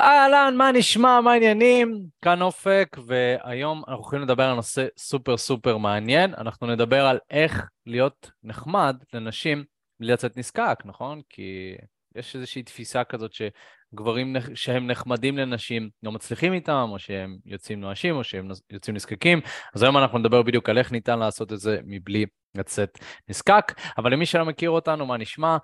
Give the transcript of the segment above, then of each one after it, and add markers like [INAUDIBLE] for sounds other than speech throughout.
אהלן, מה נשמע, מה העניינים? כאן אופק, והיום אנחנו הולכים לדבר על נושא סופר סופר מעניין. אנחנו נדבר על איך להיות נחמד לנשים בלי לצאת נזקק, נכון? כי יש איזושהי תפיסה כזאת שגברים שהם נחמדים לנשים לא מצליחים איתם, או שהם יוצאים נואשים, או שהם יוצאים נזקקים. אז היום אנחנו נדבר בדיוק על איך ניתן לעשות את זה מבלי לצאת נזקק. אבל למי שלא מכיר אותנו, מה נשמע?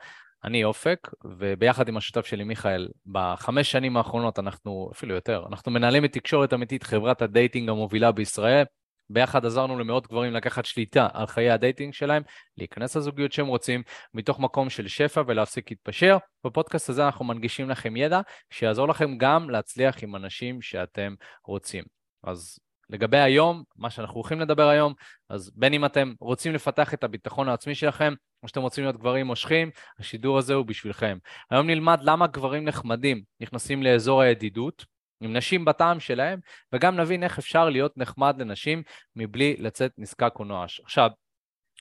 אני אופק, וביחד עם השותף שלי מיכאל, בחמש שנים האחרונות אנחנו, אפילו יותר, אנחנו מנהלים את תקשורת אמיתית, חברת ה dating המובילה בישראל. ביחד עזרנו למאות גברים לקחת שליטה על חיי ה dating שלהם, להיכנס לזוגיות שהם רוצים, מתוך מקום של שפע ולהפסיק להתפשר. בפודקאסט הזה אנחנו מנגישים לכם ידע שיעזור לכם גם להצליח עם אנשים שאתם רוצים. אז לגבי היום, מה שאנחנו הולכים לדבר היום, אז בין אם אתם רוצים לפתח את הביטחון העצמי שלכם, או שאתם רוצים להיות גברים מושכים, השידור הזה הוא בשבילכם. היום נלמד למה גברים נחמדים נכנסים לאזור הידידות, עם נשים בטעם שלהם, וגם נבין איך אפשר להיות נחמד לנשים מבלי לצאת נזקק או נואש. עכשיו,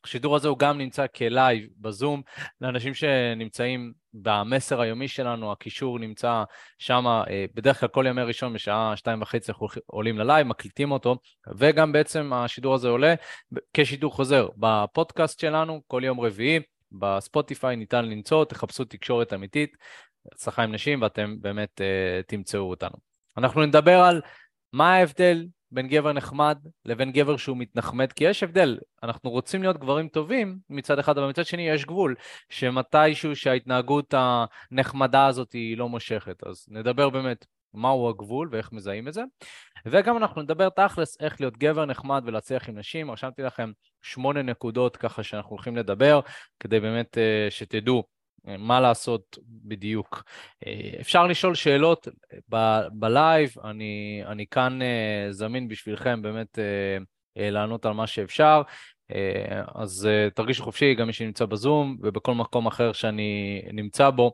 השידור הזה הוא גם נמצא כלייב בזום, לאנשים שנמצאים במסר היומי שלנו, הקישור נמצא שם, אה, בדרך כלל כל ימי ראשון בשעה שתיים וחצי אנחנו עולים ללייב, מקליטים אותו, וגם בעצם השידור הזה עולה כשידור חוזר בפודקאסט שלנו כל יום רביעי, בספוטיפיי ניתן למצוא, תחפשו תקשורת אמיתית, הצלחה עם נשים ואתם באמת uh, תמצאו אותנו. אנחנו נדבר על מה ההבדל בין גבר נחמד לבין גבר שהוא מתנחמד, כי יש הבדל, אנחנו רוצים להיות גברים טובים מצד אחד, אבל מצד שני יש גבול, שמתישהו שההתנהגות הנחמדה הזאת היא לא מושכת. אז נדבר באמת מהו הגבול ואיך מזהים את זה. וגם אנחנו נדבר תכלס איך להיות גבר נחמד ולהצליח עם נשים. רשמתי לכם שמונה נקודות ככה שאנחנו הולכים לדבר, כדי באמת אה, שתדעו מה לעשות בדיוק. אה, אפשר לשאול שאלות בלייב, אני, אני כאן אה, זמין בשבילכם באמת אה, לענות על מה שאפשר. אז תרגישו חופשי, גם מי שנמצא בזום ובכל מקום אחר שאני נמצא בו.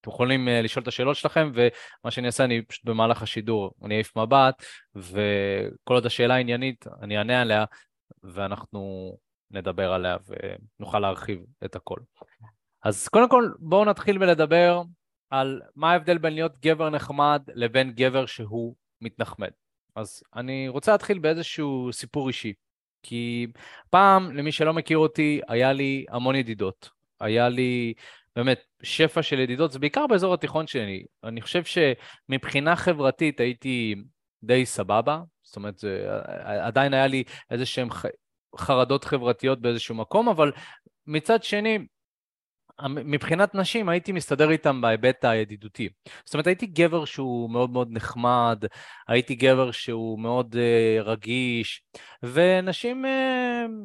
אתם יכולים לשאול את השאלות שלכם, ומה שאני אעשה, אני פשוט במהלך השידור, אני אעיף מבט, וכל עוד השאלה עניינית, אני אענה עליה, ואנחנו נדבר עליה ונוכל להרחיב את הכל. אז קודם כל בואו נתחיל בלדבר על מה ההבדל בין להיות גבר נחמד לבין גבר שהוא מתנחמד. אז אני רוצה להתחיל באיזשהו סיפור אישי. כי פעם, למי שלא מכיר אותי, היה לי המון ידידות. היה לי באמת שפע של ידידות, זה בעיקר באזור התיכון שלי. אני חושב שמבחינה חברתית הייתי די סבבה, זאת אומרת, זה, עדיין היה לי איזה שהן חרדות חברתיות באיזשהו מקום, אבל מצד שני, מבחינת נשים הייתי מסתדר איתם בהיבט הידידותי. זאת אומרת, הייתי גבר שהוא מאוד מאוד נחמד, הייתי גבר שהוא מאוד uh, רגיש, ונשים uh,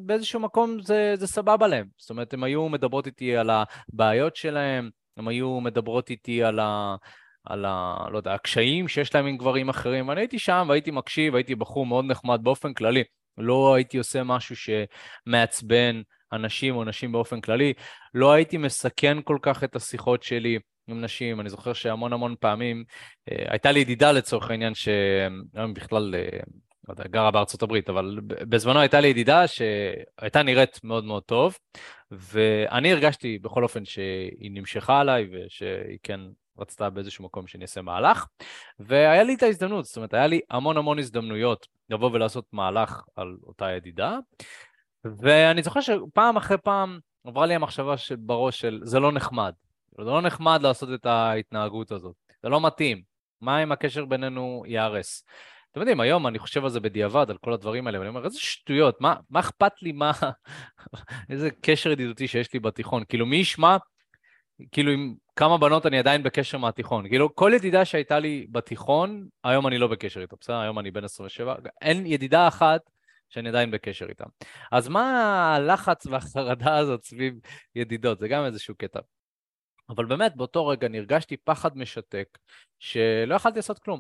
באיזשהו מקום זה, זה סבבה להם. זאת אומרת, הן היו מדברות איתי על הבעיות שלהם, הן היו מדברות איתי על ה... על ה... לא יודע, הקשיים שיש להם עם גברים אחרים, ואני הייתי שם והייתי מקשיב, הייתי בחור מאוד נחמד באופן כללי. לא הייתי עושה משהו שמעצבן אנשים או נשים באופן כללי. לא הייתי מסכן כל כך את השיחות שלי עם נשים. אני זוכר שהמון המון פעמים, אה, הייתה לי ידידה לצורך העניין, שהיום בכלל, אה, לא יודע, גרה בארצות הברית, אבל בזמנו הייתה לי ידידה שהייתה נראית מאוד מאוד טוב, ואני הרגשתי בכל אופן שהיא נמשכה עליי ושהיא כן רצתה באיזשהו מקום שאני אעשה מהלך, והיה לי את ההזדמנות, זאת אומרת, היה לי המון המון הזדמנויות לבוא ולעשות מהלך על אותה ידידה, ואני זוכר שפעם אחרי פעם עברה לי המחשבה בראש של זה לא נחמד. זה לא נחמד לעשות את ההתנהגות הזאת. זה לא מתאים. מה אם הקשר בינינו ייהרס? אתם יודעים, היום אני חושב על זה בדיעבד, על כל הדברים האלה, ואני אומר, איזה שטויות, מה, מה אכפת לי, מה... [LAUGHS] איזה קשר ידידותי שיש לי בתיכון. כאילו, מי ישמע, כאילו, עם כמה בנות אני עדיין בקשר מהתיכון. כאילו, כל ידידה שהייתה לי בתיכון, היום אני לא בקשר איתה, בסדר? היום אני בן 27. אין ידידה אחת שאני עדיין בקשר איתם. אז מה הלחץ והחרדה הזאת סביב ידידות? זה גם איזשהו קטע. אבל באמת, באותו רגע נרגשתי פחד משתק, שלא יכלתי לעשות כלום.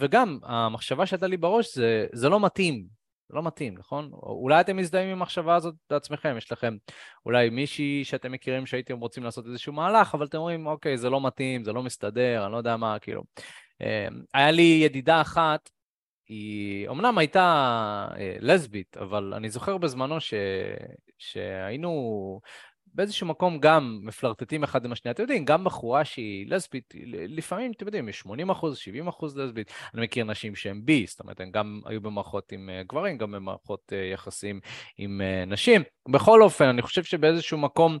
וגם, המחשבה שהייתה לי בראש זה, זה לא מתאים. זה לא מתאים, נכון? אולי אתם מזדהים עם המחשבה הזאת בעצמכם, יש לכם אולי מישהי שאתם מכירים שהייתם רוצים לעשות איזשהו מהלך, אבל אתם אומרים, אוקיי, זה לא מתאים, זה לא מסתדר, אני לא יודע מה, כאילו. אה, היה לי ידידה אחת היא אמנם הייתה אה, לסבית, אבל אני זוכר בזמנו ש... שהיינו באיזשהו מקום גם מפלרטטים אחד עם השנייה. אתם יודעים, גם בחורה שהיא לסבית, לפעמים, אתם יודעים, יש 80 אחוז, 70 אחוז לסבית. אני מכיר נשים שהן בי, זאת אומרת, הן גם היו במערכות עם אה, גברים, גם במערכות אה, יחסים עם נשים. בכל אופן, אני חושב שבאיזשהו מקום...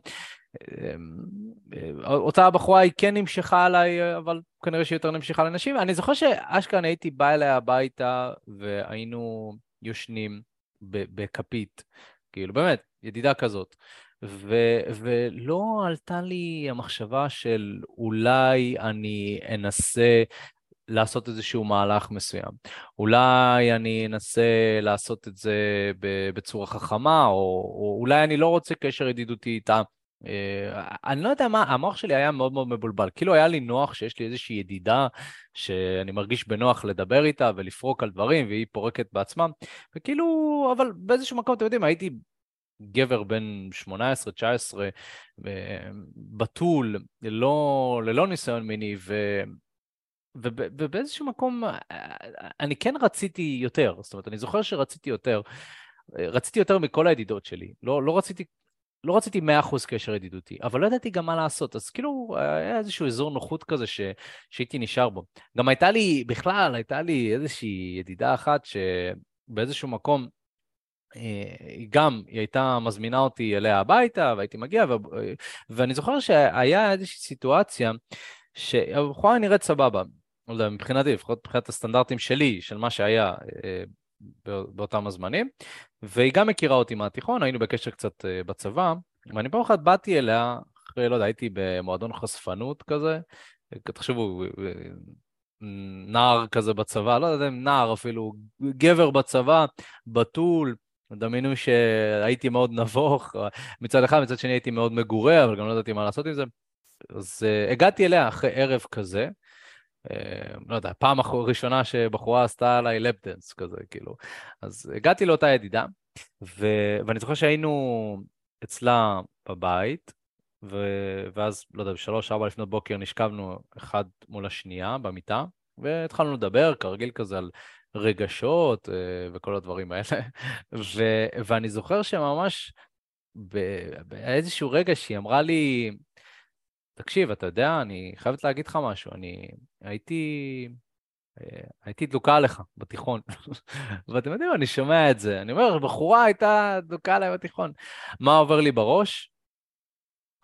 אותה בחורה היא כן נמשכה עליי, אבל כנראה שהיא יותר נמשכה לנשים. אני זוכר שאשכרה הייתי בא אליה הביתה והיינו יושנים בכפית, כאילו באמת, ידידה כזאת. ו- ולא עלתה לי המחשבה של אולי אני אנסה לעשות איזשהו מהלך מסוים. אולי אני אנסה לעשות את זה בצורה חכמה, או, או אולי אני לא רוצה קשר ידידותי איתה. אה, אני לא יודע מה, המוח שלי היה מאוד מאוד מבולבל. כאילו היה לי נוח שיש לי איזושהי ידידה שאני מרגיש בנוח לדבר איתה ולפרוק על דברים, והיא פורקת בעצמה. וכאילו, אבל באיזשהו מקום, אתם יודעים, הייתי גבר בן 18-19, בתול, ללא, ללא ניסיון מיני, ו... ובאיזשהו מקום אני כן רציתי יותר, זאת אומרת, אני זוכר שרציתי יותר. רציתי יותר מכל הידידות שלי, לא, לא רציתי לא רציתי 100% קשר ידידותי, אבל לא ידעתי גם מה לעשות, אז כאילו היה איזשהו אזור נוחות כזה ש... שהייתי נשאר בו. גם הייתה לי, בכלל, הייתה לי איזושהי ידידה אחת שבאיזשהו מקום היא גם, היא הייתה מזמינה אותי אליה הביתה, והייתי מגיע, ו... ואני זוכר שהיה איזושהי סיטואציה שהבחורה נראית סבבה, לא יודע, מבחינתי, לפחות מבחינת הסטנדרטים שלי, של מה שהיה אה, באותם הזמנים, והיא גם מכירה אותי מהתיכון, היינו בקשר קצת אה, בצבא, ואני פעם אחת באתי אליה, אחרי, לא יודע, הייתי במועדון חשפנות כזה, תחשבו, אה, נער כזה בצבא, לא יודע אם נער אפילו, גבר בצבא, בתול, דמיינו שהייתי מאוד נבוך, מצד אחד, מצד שני הייתי מאוד מגורה, אבל גם לא ידעתי מה לעשות עם זה. אז uh, הגעתי אליה אחרי ערב כזה, לא יודע, פעם ראשונה שבחורה עשתה עליי לפדנס כזה, כאילו. אז הגעתי לאותה ידידה, ו... ואני זוכר שהיינו אצלה בבית, ו... ואז, לא יודע, בשלוש, ארבע לפנות בוקר נשכבנו אחד מול השנייה במיטה, והתחלנו לדבר, כרגיל כזה, על רגשות אה, וכל הדברים האלה. ו- ואני זוכר שממש באיזשהו רגע שהיא אמרה לי, תקשיב, אתה יודע, אני חייבת להגיד לך משהו, אני הייתי... אה, הייתי דלוקה עליך בתיכון. [LAUGHS] ואתם יודעים, אני שומע את זה. אני אומר, בחורה הייתה דלוקה עליי בתיכון. מה עובר לי בראש?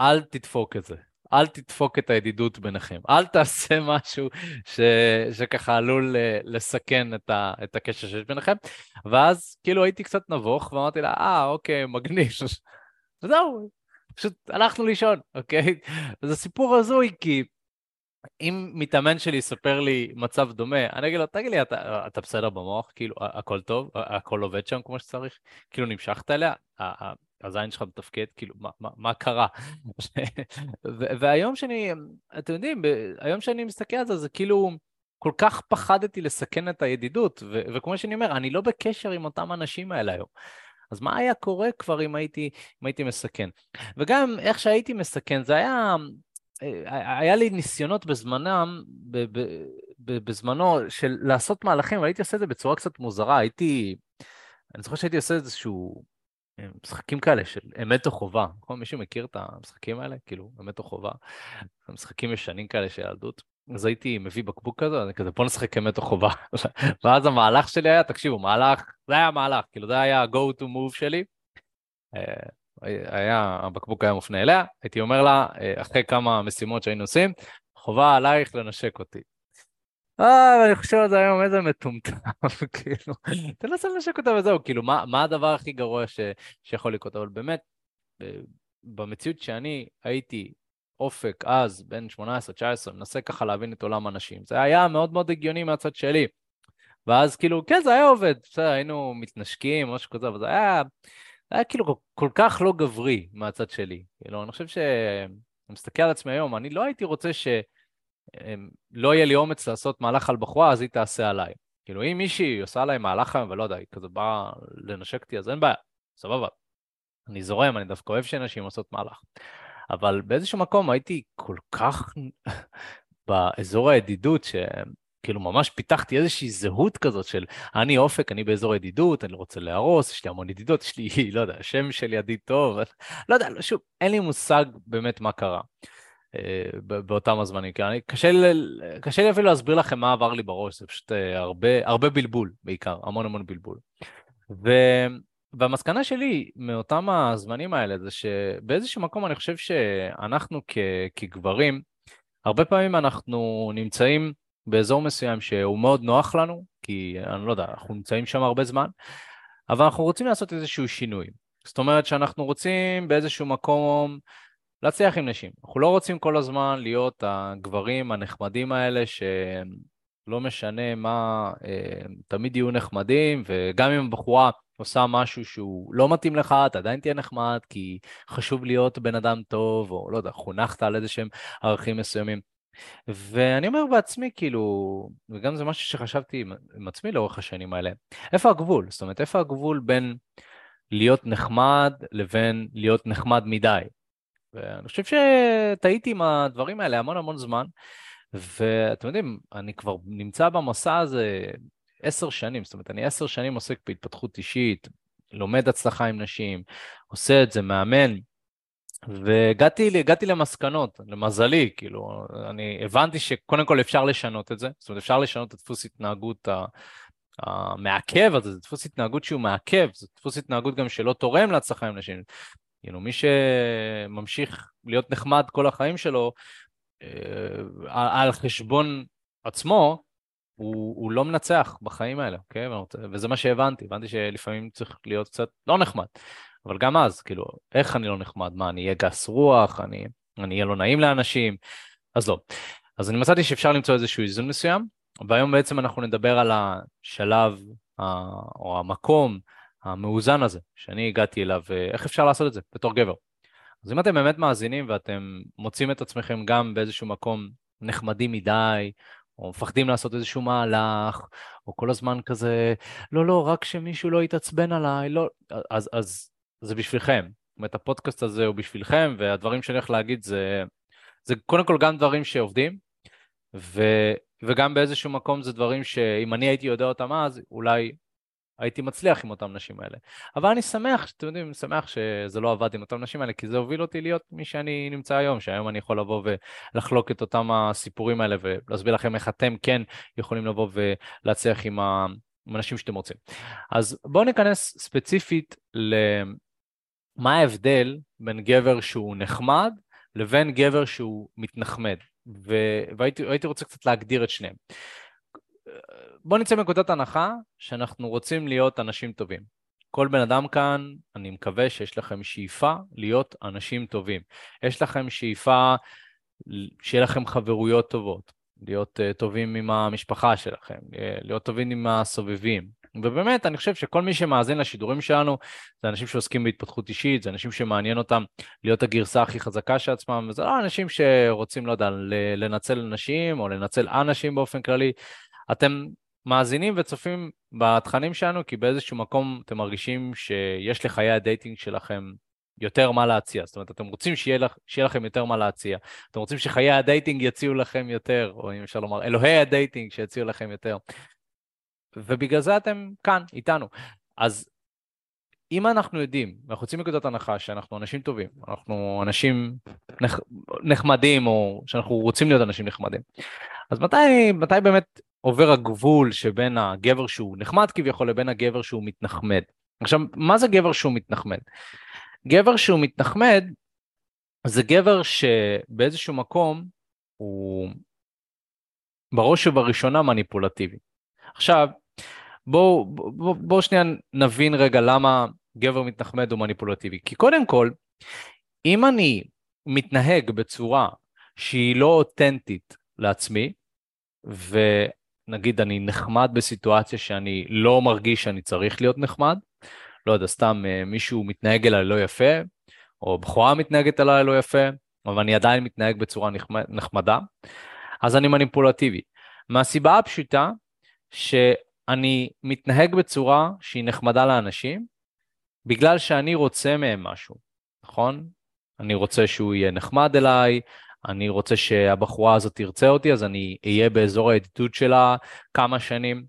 אל תדפוק את זה. אל תדפוק את הידידות ביניכם, אל תעשה [LAUGHS] משהו ש, שככה עלול אה, לסכן את, ה, את הקשר שיש ביניכם. ואז כאילו הייתי קצת נבוך, ואמרתי לה, אה, אוקיי, מגניב. [LAUGHS] וזהו, פשוט הלכנו לישון, אוקיי? זה סיפור הזוי, כי אם מתאמן שלי יספר לי מצב דומה, אני אגיד לו, תגיד לי, אתה, אתה בסדר במוח? כאילו, הכל טוב? הכל עובד שם כמו שצריך? כאילו, נמשכת אליה? הזין שלך מתפקד, כאילו, מה, מה, מה קרה? [LAUGHS] והיום שאני, אתם יודעים, היום שאני מסתכל על זה, זה כאילו, כל כך פחדתי לסכן את הידידות, וכמו שאני אומר, אני לא בקשר עם אותם אנשים האלה היום. אז מה היה קורה כבר אם הייתי, אם הייתי מסכן? וגם איך שהייתי מסכן, זה היה, היה לי ניסיונות בזמנם, בזמנו, של לעשות מהלכים, והייתי עושה את זה בצורה קצת מוזרה, הייתי, אני זוכר שהייתי עושה איזשהו משחקים כאלה של אמת או חובה, נכון? מישהו מכיר את המשחקים האלה? כאילו, אמת או חובה? משחקים ישנים כאלה של ילדות. אז הייתי מביא בקבוק כזה, אני כזה, בוא נשחק אמת או חובה. [LAUGHS] ואז המהלך שלי היה, תקשיבו, מהלך, זה היה המהלך, כאילו זה היה ה-go to move שלי. אה, היה, הבקבוק היה מופנה אליה, הייתי אומר לה, אה, אחרי כמה משימות שהיינו עושים, חובה עלייך לנשק אותי. אה, אני חושב על זה היום, איזה מטומטם, [LAUGHS] כאילו, תנסה לנשק אותה וזהו, כאילו, מה, מה הדבר הכי גרוע ש, שיכול לקרות? אבל באמת, במציאות שאני הייתי אופק אז, בין 18-19, מנסה ככה להבין את עולם הנשים, זה היה מאוד מאוד הגיוני מהצד שלי. ואז כאילו, כן, זה היה עובד, בסדר, היינו מתנשקים, משהו כזה, אבל זה היה, זה היה כאילו כל כך לא גברי מהצד שלי. כאילו, אני חושב ש... אני מסתכל על עצמי היום, אני לא הייתי רוצה ש... לא יהיה לי אומץ לעשות מהלך על בחורה, אז היא תעשה עליי. כאילו, אם מישהי עושה עליי מהלך היום, ולא יודע, היא כזה באה לנשק אותי, אז אין בעיה, סבבה. אני זורם, אני דווקא אוהב שנשים עושות מהלך. אבל באיזשהו מקום הייתי כל כך [LAUGHS] באזור הידידות, ש... כאילו ממש פיתחתי איזושהי זהות כזאת של אני אופק, אני באזור ידידות, אני רוצה להרוס, יש לי המון ידידות, יש לי, [LAUGHS] לא יודע, שם של ידיד טוב, [LAUGHS] לא יודע, שוב, אין לי מושג באמת מה קרה אה, באותם הזמנים, כי אני, קשה, קשה לי אפילו להסביר לכם מה עבר לי בראש, זה פשוט אה, הרבה, הרבה בלבול בעיקר, המון המון בלבול. ו... והמסקנה שלי מאותם הזמנים האלה זה שבאיזשהו מקום אני חושב שאנחנו כ, כגברים, הרבה פעמים אנחנו נמצאים באזור מסוים שהוא מאוד נוח לנו, כי אני לא יודע, אנחנו נמצאים שם הרבה זמן, אבל אנחנו רוצים לעשות איזשהו שינוי. זאת אומרת שאנחנו רוצים באיזשהו מקום להצליח עם נשים. אנחנו לא רוצים כל הזמן להיות הגברים הנחמדים האלה שלא משנה מה, אה, תמיד יהיו נחמדים, וגם אם הבחורה עושה משהו שהוא לא מתאים לך, אתה עדיין תהיה נחמד, כי חשוב להיות בן אדם טוב, או לא יודע, חונכת על איזה שהם ערכים מסוימים. ואני אומר בעצמי, כאילו, וגם זה משהו שחשבתי עם עצמי לאורך השנים האלה, איפה הגבול? זאת אומרת, איפה הגבול בין להיות נחמד לבין להיות נחמד מדי? ואני חושב שטעיתי עם הדברים האלה המון המון זמן, ואתם יודעים, אני כבר נמצא במסע הזה עשר שנים, זאת אומרת, אני עשר שנים עוסק בהתפתחות אישית, לומד הצלחה עם נשים, עושה את זה, מאמן, והגעתי למסקנות, למזלי, כאילו, אני הבנתי שקודם כל אפשר לשנות את זה, זאת אומרת, אפשר לשנות את דפוס התנהגות המעכב הזה, זה דפוס התנהגות שהוא מעכב, זה דפוס התנהגות גם שלא תורם להצלחה עם נשים. כאילו, מי שממשיך להיות נחמד כל החיים שלו, על חשבון עצמו, הוא, הוא לא מנצח בחיים האלה, אוקיי? וזה מה שהבנתי, הבנתי שלפעמים צריך להיות קצת לא נחמד. אבל גם אז, כאילו, איך אני לא נחמד? מה, אני אהיה גס רוח? אני אהיה לא נעים לאנשים? אז לא. אז אני מצאתי שאפשר למצוא איזשהו איזון מסוים, והיום בעצם אנחנו נדבר על השלב או המקום המאוזן הזה שאני הגעתי אליו, ואיך אפשר לעשות את זה בתור גבר. אז אם אתם באמת מאזינים ואתם מוצאים את עצמכם גם באיזשהו מקום נחמדים מדי, או מפחדים לעשות איזשהו מהלך, או כל הזמן כזה, לא, לא, רק שמישהו לא יתעצבן עליי, לא, אז, אז זה בשבילכם. זאת אומרת, הפודקאסט הזה הוא בשבילכם, והדברים שאני הולך להגיד זה, זה קודם כל גם דברים שעובדים, ו, וגם באיזשהו מקום זה דברים שאם אני הייתי יודע אותם אז, אולי הייתי מצליח עם אותם נשים האלה. אבל אני שמח, אתם יודעים, אני שמח שזה לא עבד עם אותם נשים האלה, כי זה הוביל אותי להיות מי שאני נמצא היום, שהיום אני יכול לבוא ולחלוק את אותם הסיפורים האלה ולהסביר לכם איך אתם כן יכולים לבוא ולהצליח עם האנשים שאתם רוצים. אז בואו ניכנס ספציפית למה ההבדל בין גבר שהוא נחמד לבין גבר שהוא מתנחמד. והייתי רוצה קצת להגדיר את שניהם. בוא נצא מנקודת הנחה שאנחנו רוצים להיות אנשים טובים. כל בן אדם כאן, אני מקווה שיש לכם שאיפה להיות אנשים טובים. יש לכם שאיפה שיהיה לכם חברויות טובות, להיות uh, טובים עם המשפחה שלכם, להיות טובים עם הסובבים. ובאמת, אני חושב שכל מי שמאזין לשידורים שלנו, זה אנשים שעוסקים בהתפתחות אישית, זה אנשים שמעניין אותם להיות הגרסה הכי חזקה של עצמם, וזה לא אנשים שרוצים, לא יודע, לנצל נשים או לנצל אנשים באופן כללי. אתם מאזינים וצופים בתכנים שלנו, כי באיזשהו מקום אתם מרגישים שיש לחיי ה dating שלכם יותר מה להציע. זאת אומרת, אתם רוצים שיהיה, לך, שיהיה לכם יותר מה להציע. אתם רוצים שחיי ה dating יציעו לכם יותר, או אם אפשר לומר, אלוהי ה dating שיציעו לכם יותר. ובגלל זה אתם כאן, איתנו. אז אם אנחנו יודעים, ואנחנו יוצאים מנקודת הנחה שאנחנו אנשים טובים, אנחנו אנשים נח... נחמדים, או שאנחנו רוצים להיות אנשים נחמדים, אז מתי, מתי באמת עובר הגבול שבין הגבר שהוא נחמד כביכול לבין הגבר שהוא מתנחמד. עכשיו, מה זה גבר שהוא מתנחמד? גבר שהוא מתנחמד זה גבר שבאיזשהו מקום הוא בראש ובראשונה מניפולטיבי. עכשיו, בואו בוא, בוא שנייה נבין רגע למה גבר מתנחמד הוא מניפולטיבי. כי קודם כל, אם אני מתנהג בצורה שהיא לא אותנטית לעצמי. נגיד אני נחמד בסיטואציה שאני לא מרגיש שאני צריך להיות נחמד, לא יודע, סתם אה, מישהו מתנהג אליי לא יפה, או בחורה מתנהגת אליי לא יפה, אבל אני עדיין מתנהג בצורה נחמד, נחמדה, אז אני מניפולטיבי. מהסיבה הפשוטה שאני מתנהג בצורה שהיא נחמדה לאנשים, בגלל שאני רוצה מהם משהו, נכון? אני רוצה שהוא יהיה נחמד אליי, אני רוצה שהבחורה הזאת תרצה אותי, אז אני אהיה באזור הידידות שלה כמה שנים,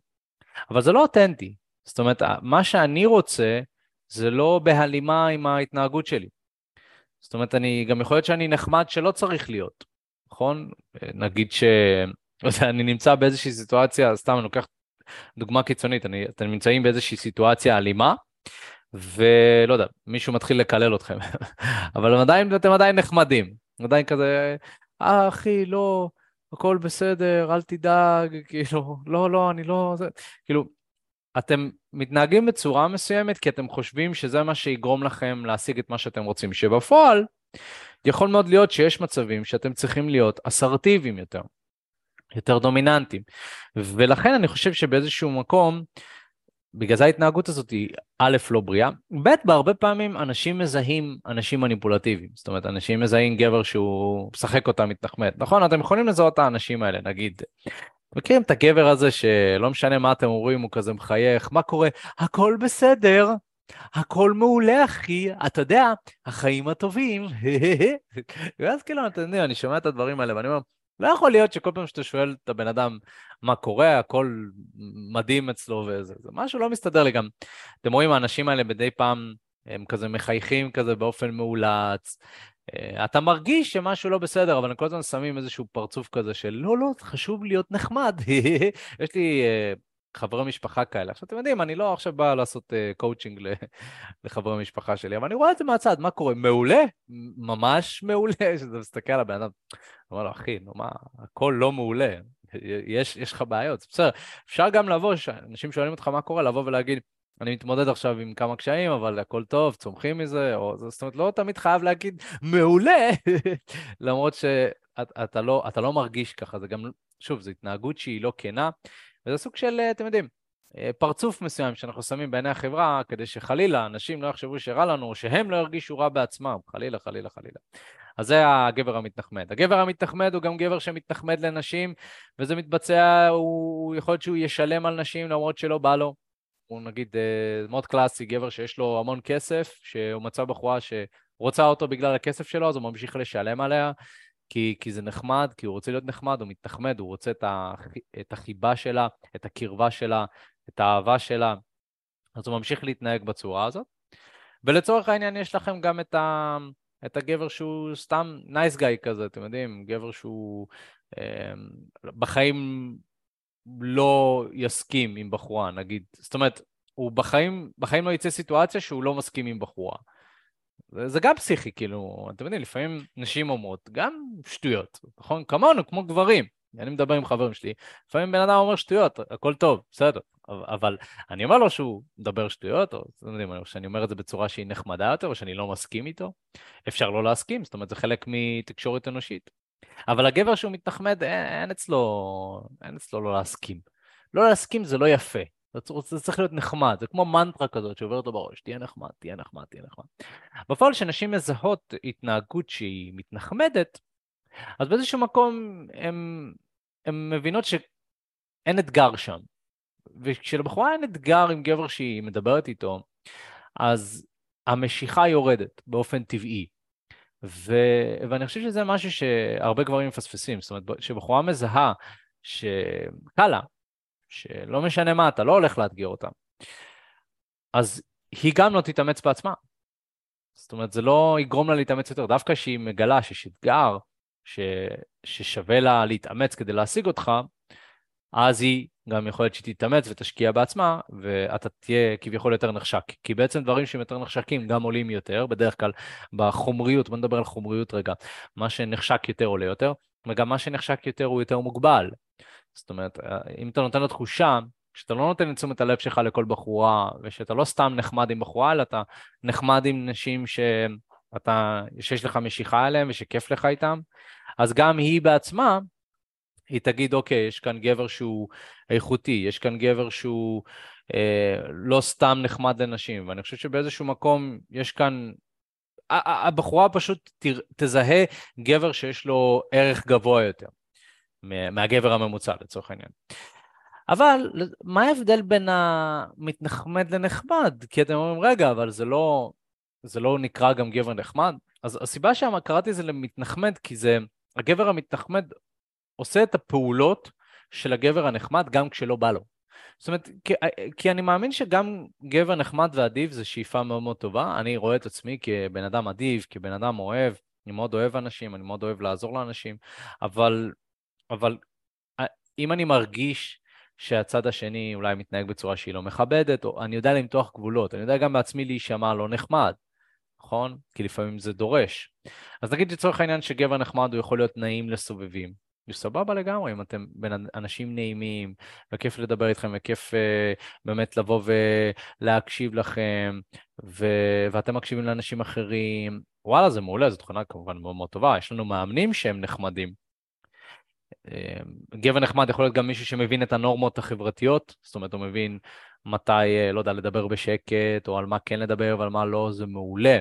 אבל זה לא אותנטי. זאת אומרת, מה שאני רוצה זה לא בהלימה עם ההתנהגות שלי. זאת אומרת, אני, גם יכול להיות שאני נחמד שלא צריך להיות, נכון? נגיד ש... לא אני נמצא באיזושהי סיטואציה, סתם אני לוקח דוגמה קיצונית, אני, אתם נמצאים באיזושהי סיטואציה אלימה, ולא יודע, מישהו מתחיל לקלל אתכם, [LAUGHS] אבל עדיין, אתם עדיין נחמדים, עדיין כזה, אה אחי, לא, הכל בסדר, אל תדאג, כאילו, לא, לא, אני לא, זה, כאילו, אתם מתנהגים בצורה מסוימת כי אתם חושבים שזה מה שיגרום לכם להשיג את מה שאתם רוצים, שבפועל יכול מאוד להיות שיש מצבים שאתם צריכים להיות אסרטיביים יותר, יותר דומיננטיים, ולכן אני חושב שבאיזשהו מקום, בגלל זה ההתנהגות הזאת היא א', לא בריאה, ב', בהרבה פעמים אנשים מזהים אנשים מניפולטיביים, זאת אומרת, אנשים מזהים גבר שהוא משחק אותה מתנחמד, נכון? אתם יכולים לזהות את האנשים האלה, נגיד, מכירים את הגבר הזה שלא משנה מה אתם אומרים, הוא כזה מחייך, מה קורה? הכל בסדר, הכל מעולה אחי, אתה יודע, החיים הטובים, [LAUGHS] ואז כאילו, אתה יודע, אני שומע את הדברים האלה ואני אומר, לא יכול להיות שכל פעם שאתה שואל את הבן אדם מה קורה, הכל מדהים אצלו וזה, זה משהו לא מסתדר לי גם. אתם רואים, האנשים האלה מדי פעם הם כזה מחייכים כזה באופן מאולץ, אה, אתה מרגיש שמשהו לא בסדר, אבל הם כל הזמן שמים איזשהו פרצוף כזה של לא, לא, חשוב להיות נחמד. [LAUGHS] יש לי uh, חברי משפחה כאלה. עכשיו, אתם יודעים, אני לא עכשיו בא לעשות coaching uh, [LAUGHS] לחברי משפחה שלי, אבל אני רואה את זה מהצד, מה קורה? מעולה? ממש מעולה, [LAUGHS] שזה מסתכל על הבן אדם. אומר לו, אחי, נו מה, הכל לא מעולה. יש, יש לך בעיות, בסדר. אפשר גם לבוא, אנשים שואלים אותך מה קורה, לבוא ולהגיד, אני מתמודד עכשיו עם כמה קשיים, אבל הכל טוב, צומחים מזה, או זאת אומרת, לא תמיד חייב להגיד מעולה, [LAUGHS] למרות שאתה לא, לא מרגיש ככה, זה גם, שוב, זו התנהגות שהיא לא כנה, וזה סוג של, אתם יודעים, אה, פרצוף מסוים שאנחנו שמים בעיני החברה, כדי שחלילה אנשים לא יחשבו שרע לנו, או שהם לא ירגישו רע בעצמם, חלילה, חלילה, חלילה. אז זה הגבר המתנחמד. הגבר המתנחמד הוא גם גבר שמתנחמד לנשים, וזה מתבצע, הוא יכול להיות שהוא ישלם על נשים למרות שלא בא לו. הוא נגיד אה, מאוד קלאסי, גבר שיש לו המון כסף, שהוא מצא בחורה שרוצה אותו בגלל הכסף שלו, אז הוא ממשיך לשלם עליה, כי, כי זה נחמד, כי הוא רוצה להיות נחמד, הוא מתנחמד, הוא רוצה את, הח, את החיבה שלה, את הקרבה שלה, את האהבה שלה, אז הוא ממשיך להתנהג בצורה הזאת. ולצורך העניין יש לכם גם את, ה, את הגבר שהוא סתם nice גאי כזה, אתם יודעים, גבר שהוא אה, בחיים לא יסכים עם בחורה, נגיד, זאת אומרת, הוא בחיים, בחיים לא יצא סיטואציה שהוא לא מסכים עם בחורה. זה, זה גם פסיכי, כאילו, אתם יודעים, לפעמים נשים אומרות, גם שטויות, נכון? כמונו, כמו גברים. אני מדבר עם חברים שלי, לפעמים בן אדם אומר שטויות, הכל טוב, בסדר. אבל אני אומר לו שהוא מדבר שטויות, או אתם יודעים, שאני אומר את זה בצורה שהיא נחמדה יותר, או שאני לא מסכים איתו. אפשר לא להסכים, זאת אומרת, זה חלק מתקשורת אנושית. אבל הגבר שהוא מתנחמד, אין, אין אצלו, אין אצלו לא להסכים. לא להסכים זה לא יפה. זה צריך להיות נחמד, זה כמו מנטרה כזאת שעוברת לו בראש, תהיה נחמד, תהיה נחמד, תהיה נחמד. בפועל כשנשים מזהות התנהגות שהיא מתנחמדת, אז באיזשהו מקום הן מבינות שאין אתגר שם. וכשלבחורה אין אתגר עם גבר שהיא מדברת איתו, אז המשיכה יורדת באופן טבעי. ו... ואני חושב שזה משהו שהרבה גברים מפספסים, זאת אומרת, כשבחורה מזהה שקל לה, שלא משנה מה, אתה לא הולך לאתגר אותה, אז היא גם לא תתאמץ בעצמה. זאת אומרת, זה לא יגרום לה להתאמץ יותר, דווקא כשהיא מגלה שיש אתגר ש... ששווה לה להתאמץ כדי להשיג אותך, אז היא גם יכול להיות תתאמץ ותשקיע בעצמה, ואתה תהיה כביכול יותר נחשק. כי בעצם דברים שהם יותר נחשקים גם עולים יותר, בדרך כלל בחומריות, בוא נדבר על חומריות רגע, מה שנחשק יותר עולה יותר, וגם מה שנחשק יותר הוא יותר מוגבל. זאת אומרת, אם אתה נותן לו תחושה שאתה לא נותן את תשומת הלב שלך לכל בחורה, ושאתה לא סתם נחמד עם בחורה, אלא אתה נחמד עם נשים שאתה, שיש לך משיכה אליהן ושכיף לך איתן, אז גם היא בעצמה היא תגיד, אוקיי, יש כאן גבר שהוא איכותי, יש כאן גבר שהוא אה, לא סתם נחמד לנשים, ואני חושב שבאיזשהו מקום יש כאן... הבחורה פשוט תזהה גבר שיש לו ערך גבוה יותר מהגבר הממוצע לצורך העניין. אבל מה ההבדל בין המתנחמד לנחמד? כי אתם אומרים, רגע, אבל זה לא, זה לא נקרא גם גבר נחמד? אז הסיבה שקראתי זה למתנחמד, כי זה הגבר המתנחמד עושה את הפעולות של הגבר הנחמד גם כשלא בא לו. זאת אומרת, כי, כי אני מאמין שגם גבר נחמד ואדיב זה שאיפה מאוד מאוד טובה. אני רואה את עצמי כבן אדם אדיב, כבן אדם אוהב, אני מאוד אוהב אנשים, אני מאוד אוהב לעזור לאנשים, אבל, אבל אם אני מרגיש שהצד השני אולי מתנהג בצורה שהיא לא מכבדת, או אני יודע למתוח גבולות, אני יודע גם בעצמי להישמע לא נחמד, נכון? כי לפעמים זה דורש. אז נגיד לצורך העניין שגבר נחמד הוא יכול להיות נעים לסובבים. סבבה לגמרי, אם אתם בין אנשים נעימים, וכיף לדבר איתכם, וכיף uh, באמת לבוא ולהקשיב לכם, ו... ואתם מקשיבים לאנשים אחרים, וואלה, זה מעולה, זו תכונה כמובן מאוד מאוד טובה. יש לנו מאמנים שהם נחמדים. אה, גבר נחמד יכול להיות גם מישהו שמבין את הנורמות החברתיות, זאת אומרת, הוא מבין מתי, אה, לא יודע, לדבר בשקט, או על מה כן לדבר ועל מה לא, זה מעולה.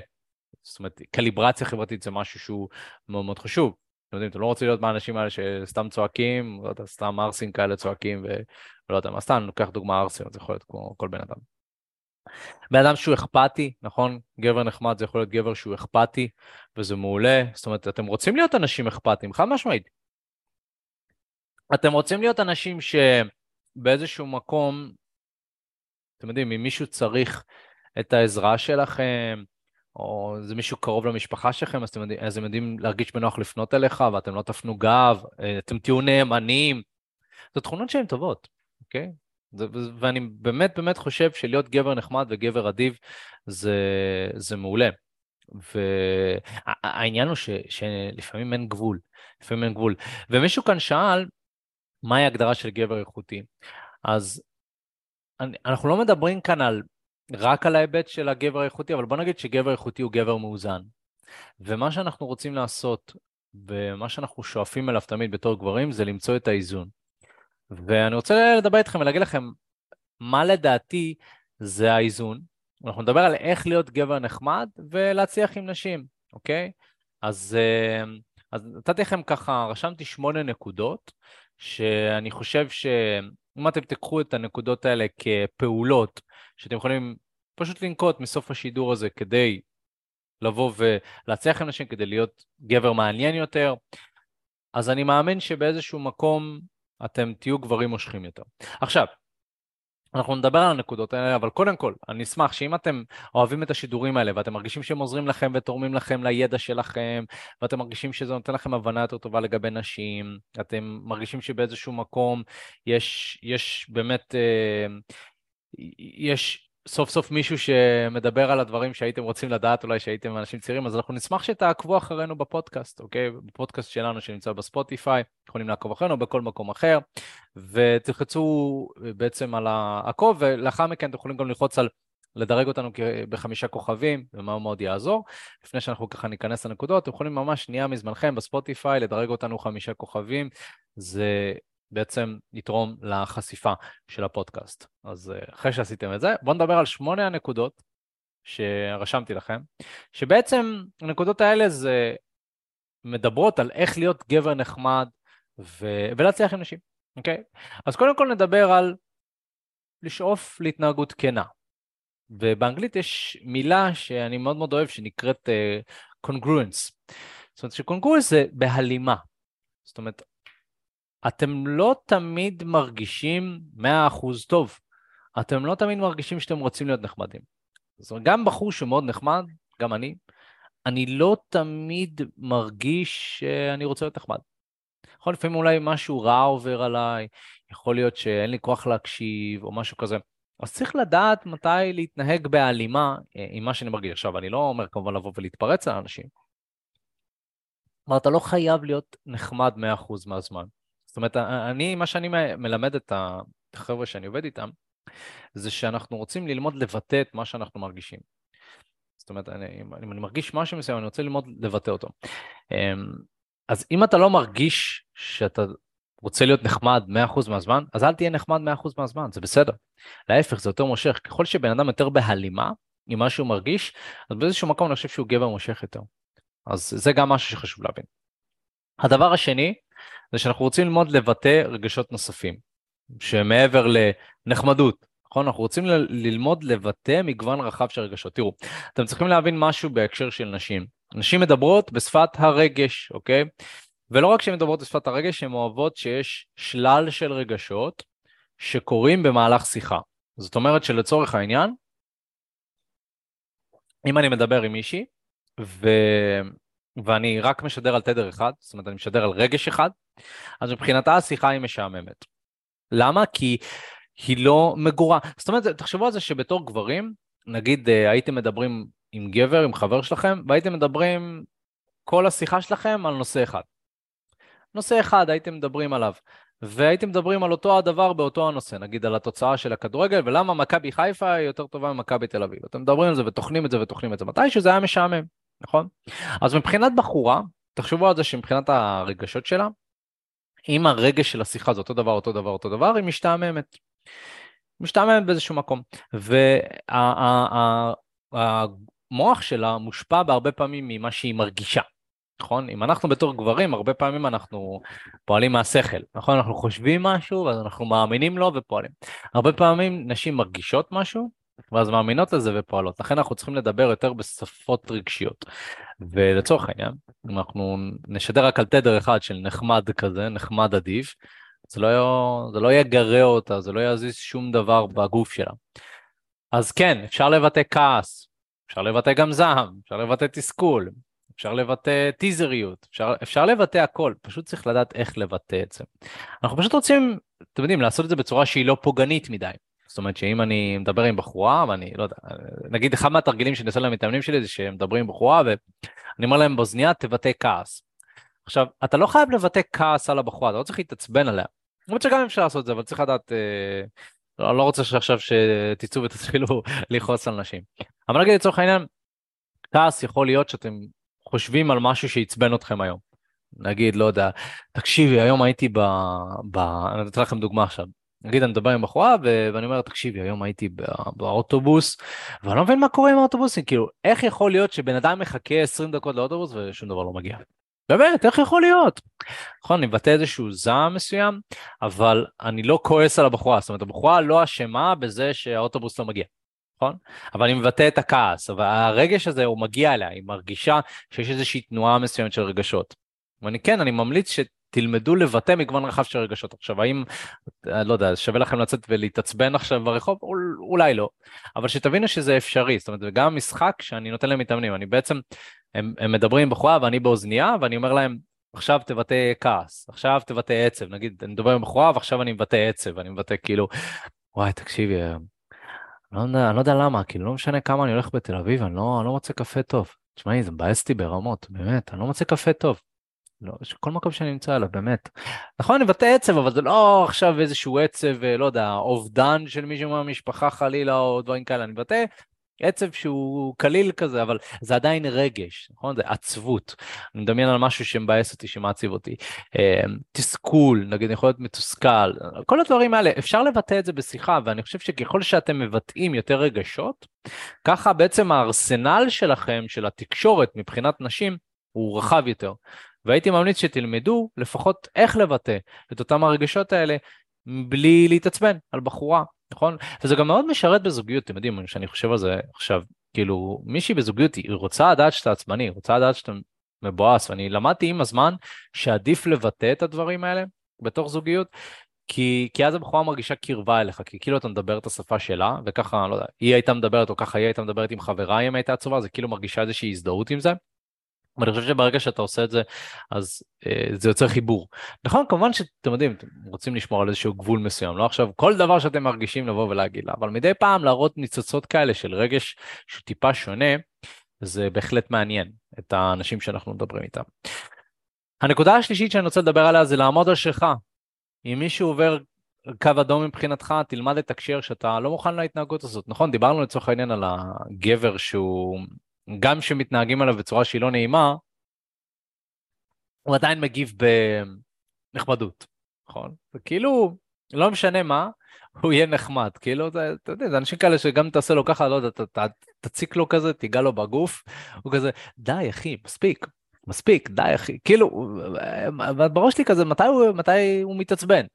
זאת אומרת, קליברציה חברתית זה משהו שהוא מאוד מאוד חשוב. אתם יודעים, אתם לא רוצים להיות מהאנשים האלה שסתם צועקים, לא יודע, סתם ערסים כאלה צועקים, ולא יודע מה, סתם, אני לוקח דוגמה ערסים, זה יכול להיות כמו כל בן אדם. בן אדם שהוא אכפתי, נכון? גבר נחמד זה יכול להיות גבר שהוא אכפתי, וזה מעולה. זאת אומרת, אתם רוצים להיות אנשים אכפתיים, חד משמעית. אתם רוצים להיות אנשים שבאיזשהו מקום, אתם יודעים, אם מישהו צריך את העזרה שלכם, או זה מישהו קרוב למשפחה שלכם, אז אתם אז הם יודעים להרגיש בנוח לפנות אליך, ואתם לא תפנו גב, אתם תהיו נאמנים. זה תכונות שהן טובות, אוקיי? זה, ואני באמת באמת חושב שלהיות גבר נחמד וגבר אדיב זה, זה מעולה. והעניין הוא ש, שלפעמים אין גבול, לפעמים אין גבול. ומישהו כאן שאל, מהי הגדרה של גבר איכותי? אז אני, אנחנו לא מדברים כאן על, רק על ההיבט של הגבר האיכותי, אבל בוא נגיד שגבר איכותי הוא גבר מאוזן. ומה שאנחנו רוצים לעשות, ומה שאנחנו שואפים אליו תמיד בתור גברים, זה למצוא את האיזון. ואני רוצה לדבר איתכם ולהגיד לכם מה לדעתי זה האיזון. אנחנו נדבר על איך להיות גבר נחמד ולהצליח עם נשים, אוקיי? אז, אה, אז נתתי לכם ככה, רשמתי שמונה נקודות, שאני חושב שאם אתם תיקחו את הנקודות האלה כפעולות שאתם יכולים פשוט לנקוט מסוף השידור הזה כדי לבוא ולהצליח עם נשים, כדי להיות גבר מעניין יותר, אז אני מאמין שבאיזשהו מקום אתם תהיו גברים מושכים יותר. עכשיו, אנחנו נדבר על הנקודות האלה, אבל קודם כל, אני אשמח שאם אתם אוהבים את השידורים האלה ואתם מרגישים שהם עוזרים לכם ותורמים לכם לידע שלכם, ואתם מרגישים שזה נותן לכם הבנה יותר טובה לגבי נשים, אתם מרגישים שבאיזשהו מקום יש, יש באמת, אה, יש סוף סוף מישהו שמדבר על הדברים שהייתם רוצים לדעת, אולי שהייתם אנשים צעירים, אז אנחנו נשמח שתעקבו אחרינו בפודקאסט, אוקיי? בפודקאסט שלנו שנמצא בספוטיפיי, יכולים לעקוב אחרינו בכל מקום אחר, ותלחצו בעצם על העקוב, ולאחר מכן אתם יכולים גם ללחוץ על לדרג אותנו בחמישה כוכבים, מאוד מאוד יעזור. לפני שאנחנו ככה ניכנס לנקודות, אתם יכולים ממש שנייה מזמנכם בספוטיפיי לדרג אותנו חמישה כוכבים, זה בעצם יתרום לחשיפה של הפודקאסט. אז אה, אחרי שעשיתם את זה, בואו נדבר על שמונה הנקודות שרשמתי לכם, שבעצם הנקודות האלה זה מדברות על איך להיות גבר נחמד ו... ולהצליח עם נשים, אוקיי? אז קודם כל נדבר על לשאוף להתנהגות כנה. ובאנגלית יש מילה שאני מאוד מאוד אוהב שנקראת uh, congruence. זאת אומרת שקונגרואנס זה בהלימה. זאת אומרת, אתם לא תמיד מרגישים 100% טוב. אתם לא תמיד מרגישים שאתם רוצים להיות נחמדים. זאת אומרת, גם בחור שהוא מאוד נחמד, גם אני, אני לא תמיד מרגיש שאני רוצה להיות נחמד. יכול לפעמים אולי משהו רע עובר עליי, יכול להיות שאין לי כוח להקשיב או משהו כזה. אז צריך לדעת מתי להתנהג בהלימה אה, עם מה שאני מרגיש. עכשיו, אני לא אומר כמובן לבוא ולהתפרץ על אנשים. כלומר, אתה לא חייב להיות נחמד 100% מהזמן. זאת אומרת, אני, מה שאני מלמד את החבר'ה שאני עובד איתם, זה שאנחנו רוצים ללמוד לבטא את מה שאנחנו מרגישים. זאת אומרת, אני, אם אני מרגיש משהו מסוים, אני רוצה ללמוד לבטא אותו. אמ, אז אם אתה לא מרגיש שאתה רוצה להיות נחמד 100% מהזמן, אז אל תהיה נחמד 100% מהזמן, זה בסדר. להפך, זה יותר מושך. ככל שבן אדם יותר בהלימה עם מה שהוא מרגיש, אז באיזשהו מקום אני חושב שהוא גבר מושך יותר. אז זה גם משהו שחשוב להבין. הדבר השני, זה שאנחנו רוצים ללמוד לבטא רגשות נוספים, שמעבר לנחמדות, נכון? אנחנו רוצים ללמוד לבטא מגוון רחב של רגשות. תראו, אתם צריכים להבין משהו בהקשר של נשים. נשים מדברות בשפת הרגש, אוקיי? ולא רק שהן מדברות בשפת הרגש, הן אוהבות שיש שלל של רגשות שקורים במהלך שיחה. זאת אומרת שלצורך העניין, אם אני מדבר עם מישהי, ו... ואני רק משדר על תדר אחד, זאת אומרת אני משדר על רגש אחד, אז מבחינתה השיחה היא משעממת. למה? כי היא לא מגורה. זאת אומרת, תחשבו על זה שבתור גברים, נגיד אה, הייתם מדברים עם גבר, עם חבר שלכם, והייתם מדברים כל השיחה שלכם על נושא אחד. נושא אחד הייתם מדברים עליו, והייתם מדברים על אותו הדבר באותו הנושא, נגיד על התוצאה של הכדורגל, ולמה מכבי חיפה היא יותר טובה ממכבי תל אביב. אתם מדברים על זה וטוחנים את זה וטוחנים את זה, מתי שזה היה משעמם, נכון? אז מבחינת בחורה, תחשבו על זה שמבחינת הרגשות שלה, אם הרגש של השיחה זה אותו דבר, אותו דבר, אותו דבר, היא משתעממת. משתעממת באיזשהו מקום. והמוח שלה מושפע בהרבה פעמים ממה שהיא מרגישה. נכון? אם אנחנו בתור גברים, הרבה פעמים אנחנו פועלים מהשכל, נכון? אנחנו חושבים משהו, ואז אנחנו מאמינים לו ופועלים. הרבה פעמים נשים מרגישות משהו, ואז מאמינות לזה ופועלות. לכן אנחנו צריכים לדבר יותר בשפות רגשיות. ולצורך העניין, אם אנחנו נשדר רק על תדר אחד של נחמד כזה, נחמד עדיף, זה לא, זה לא יגרה אותה, זה לא יזיז שום דבר בגוף שלה. אז כן, אפשר לבטא כעס, אפשר לבטא גם זעם, אפשר לבטא תסכול, אפשר לבטא טיזריות, אפשר, אפשר לבטא הכל, פשוט צריך לדעת איך לבטא את זה. אנחנו פשוט רוצים, אתם יודעים, לעשות את זה בצורה שהיא לא פוגענית מדי. זאת אומרת שאם אני מדבר עם בחורה, ואני לא יודע, נגיד אחד מהתרגילים שאני עושה למתאמנים שלי זה שהם מדברים עם בחורה ואני אומר להם באוזנייה תבטא כעס. עכשיו, אתה לא חייב לבטא כעס על הבחורה, אתה לא צריך להתעצבן עליה. למרות שגם אפשר לעשות את זה, אבל צריך לדעת, אה, לא, לא רוצה שעכשיו שתצאו ותתחילו [LAUGHS] לכעוס על נשים. אבל נגיד לצורך העניין, כעס יכול להיות שאתם חושבים על משהו שעצבן אתכם היום. נגיד, לא יודע, תקשיבי, היום הייתי ב... ב... אני אתן לכם דוגמה עכשיו. נגיד אני מדבר עם בחורה. ואני אומר תקשיבי היום הייתי בא... באוטובוס ואני לא מבין מה קורה עם האוטובוסים כאילו איך יכול להיות שבן אדם מחכה 20 דקות לאוטובוס ושום דבר לא מגיע. באמת איך יכול להיות? נכון אני מבטא איזשהו זעם מסוים אבל אני לא כועס על הבחורה זאת אומרת הבחורה לא אשמה בזה שהאוטובוס לא מגיע. נכון? אבל אני מבטא את הכעס, אבל הרגש הזה הוא מגיע אליה, היא מרגישה שיש איזושהי תנועה מסוימת של רגשות. ואני כן, אני ממליץ שתלמדו לבטא מגוון רחב של רגשות. עכשיו, האם, לא יודע, שווה לכם לצאת ולהתעצבן עכשיו ברחוב? אולי לא. אבל שתבינו שזה אפשרי, זאת אומרת, וגם המשחק שאני נותן להם מתאמנים, אני בעצם, הם, הם מדברים בחורה ואני באוזנייה, ואני אומר להם, עכשיו תבטא כעס, עכשיו תבטא עצב, נגיד, אני מדבר עם בחורה ועכשיו אני מבטא עצב, אני מבטא כאילו, וואי, תקשיבי, לא יודע, אני לא יודע למה, כאילו לא משנה כמה אני הולך בתל אביב, אני לא, אני לא מוצא קפה טוב. תשמעי, זה מבאס אותי ברמות, באמת, אני לא מוצא קפה טוב. לא, כל מקום שאני נמצא עליו, באמת. נכון, אני מבטא עצב, אבל זה לא עכשיו איזשהו עצב, אה, לא יודע, אובדן של מישהו מהמשפחה חלילה, או דברים כאלה, אני מבטא עצב שהוא קליל כזה, אבל זה עדיין רגש, נכון? זה עצבות. אני מדמיין על משהו שמבאס אותי, שמעציב אותי. אמ, תסכול, נגיד, יכול להיות מתוסכל, כל הדברים האלה, אפשר לבטא את זה בשיחה, ואני חושב שככל שאתם מבטאים יותר רגשות, ככה בעצם הארסנל שלכם, של התקשורת מבחינת נשים, הוא רחב יותר. והייתי ממליץ שתלמדו לפחות איך לבטא את אותם הרגשות האלה בלי להתעצבן על בחורה נכון? וזה גם מאוד משרת בזוגיות, אתם יודעים, כשאני חושב על זה עכשיו, כאילו, מישהי בזוגיות, היא רוצה לדעת שאתה עצבני, היא רוצה לדעת שאתה מבואס, ואני למדתי עם הזמן שעדיף לבטא את הדברים האלה בתוך זוגיות, כי, כי אז הבחורה מרגישה קרבה אליך, כי כאילו אתה מדבר את השפה שלה, וככה, לא יודע, היא הייתה מדברת, או ככה היא הייתה מדברת עם חברה אם הייתה עצובה, זה כאילו מרגישה איזושהי הזדהות עם זה. ואני חושב שברגע שאתה עושה את זה, אז אה, זה יוצר חיבור. נכון, כמובן שאתם יודעים, אתם רוצים לשמור על איזשהו גבול מסוים, לא עכשיו כל דבר שאתם מרגישים לבוא ולהגיד לה, אבל מדי פעם להראות ניצוצות כאלה של רגש שהוא טיפה שונה, זה בהחלט מעניין את האנשים שאנחנו מדברים איתם. הנקודה השלישית שאני רוצה לדבר עליה זה לעמוד על שלך. אם מישהו עובר קו אדום מבחינתך, תלמד לתקשר שאתה לא מוכן להתנהגות הזאת. נכון, דיברנו לצורך העניין על הגבר שהוא גם כשמתנהגים עליו בצורה שהיא לא נעימה, הוא עדיין מגיב בנחמדות, נכון? זה כאילו, לא משנה מה, הוא יהיה נחמד, כאילו, אתה יודע, זה אנשים כאלה שגם תעשה לו ככה, לא יודע, תציק לו כזה, תיגע לו בגוף, הוא כזה, די אחי, מספיק, מספיק, די אחי, כאילו, בראש שלי כזה, מתי הוא, מתי הוא מתעצבן?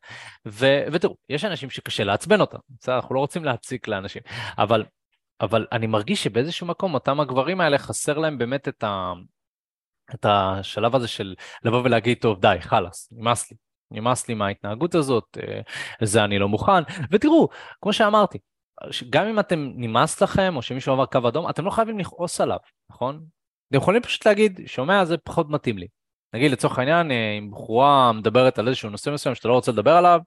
ו, ותראו, יש אנשים שקשה לעצבן אותם, בסדר, אנחנו לא רוצים להציק לאנשים, אבל אבל אני מרגיש שבאיזשהו מקום אותם הגברים האלה חסר להם באמת את, ה... את השלב הזה של לבוא ולהגיד, טוב, די, חלאס, נמאס לי. נמאס לי מההתנהגות הזאת, אה, לזה אני לא מוכן. ותראו, כמו שאמרתי, גם אם אתם נמאס לכם, או שמישהו עבר קו אדום, אתם לא חייבים לכעוס עליו, נכון? אתם יכולים פשוט להגיד, שומע, זה פחות מתאים לי. נגיד לצורך העניין, אה, אם בחורה מדברת על איזשהו נושא מסוים שאתה לא רוצה לדבר עליו,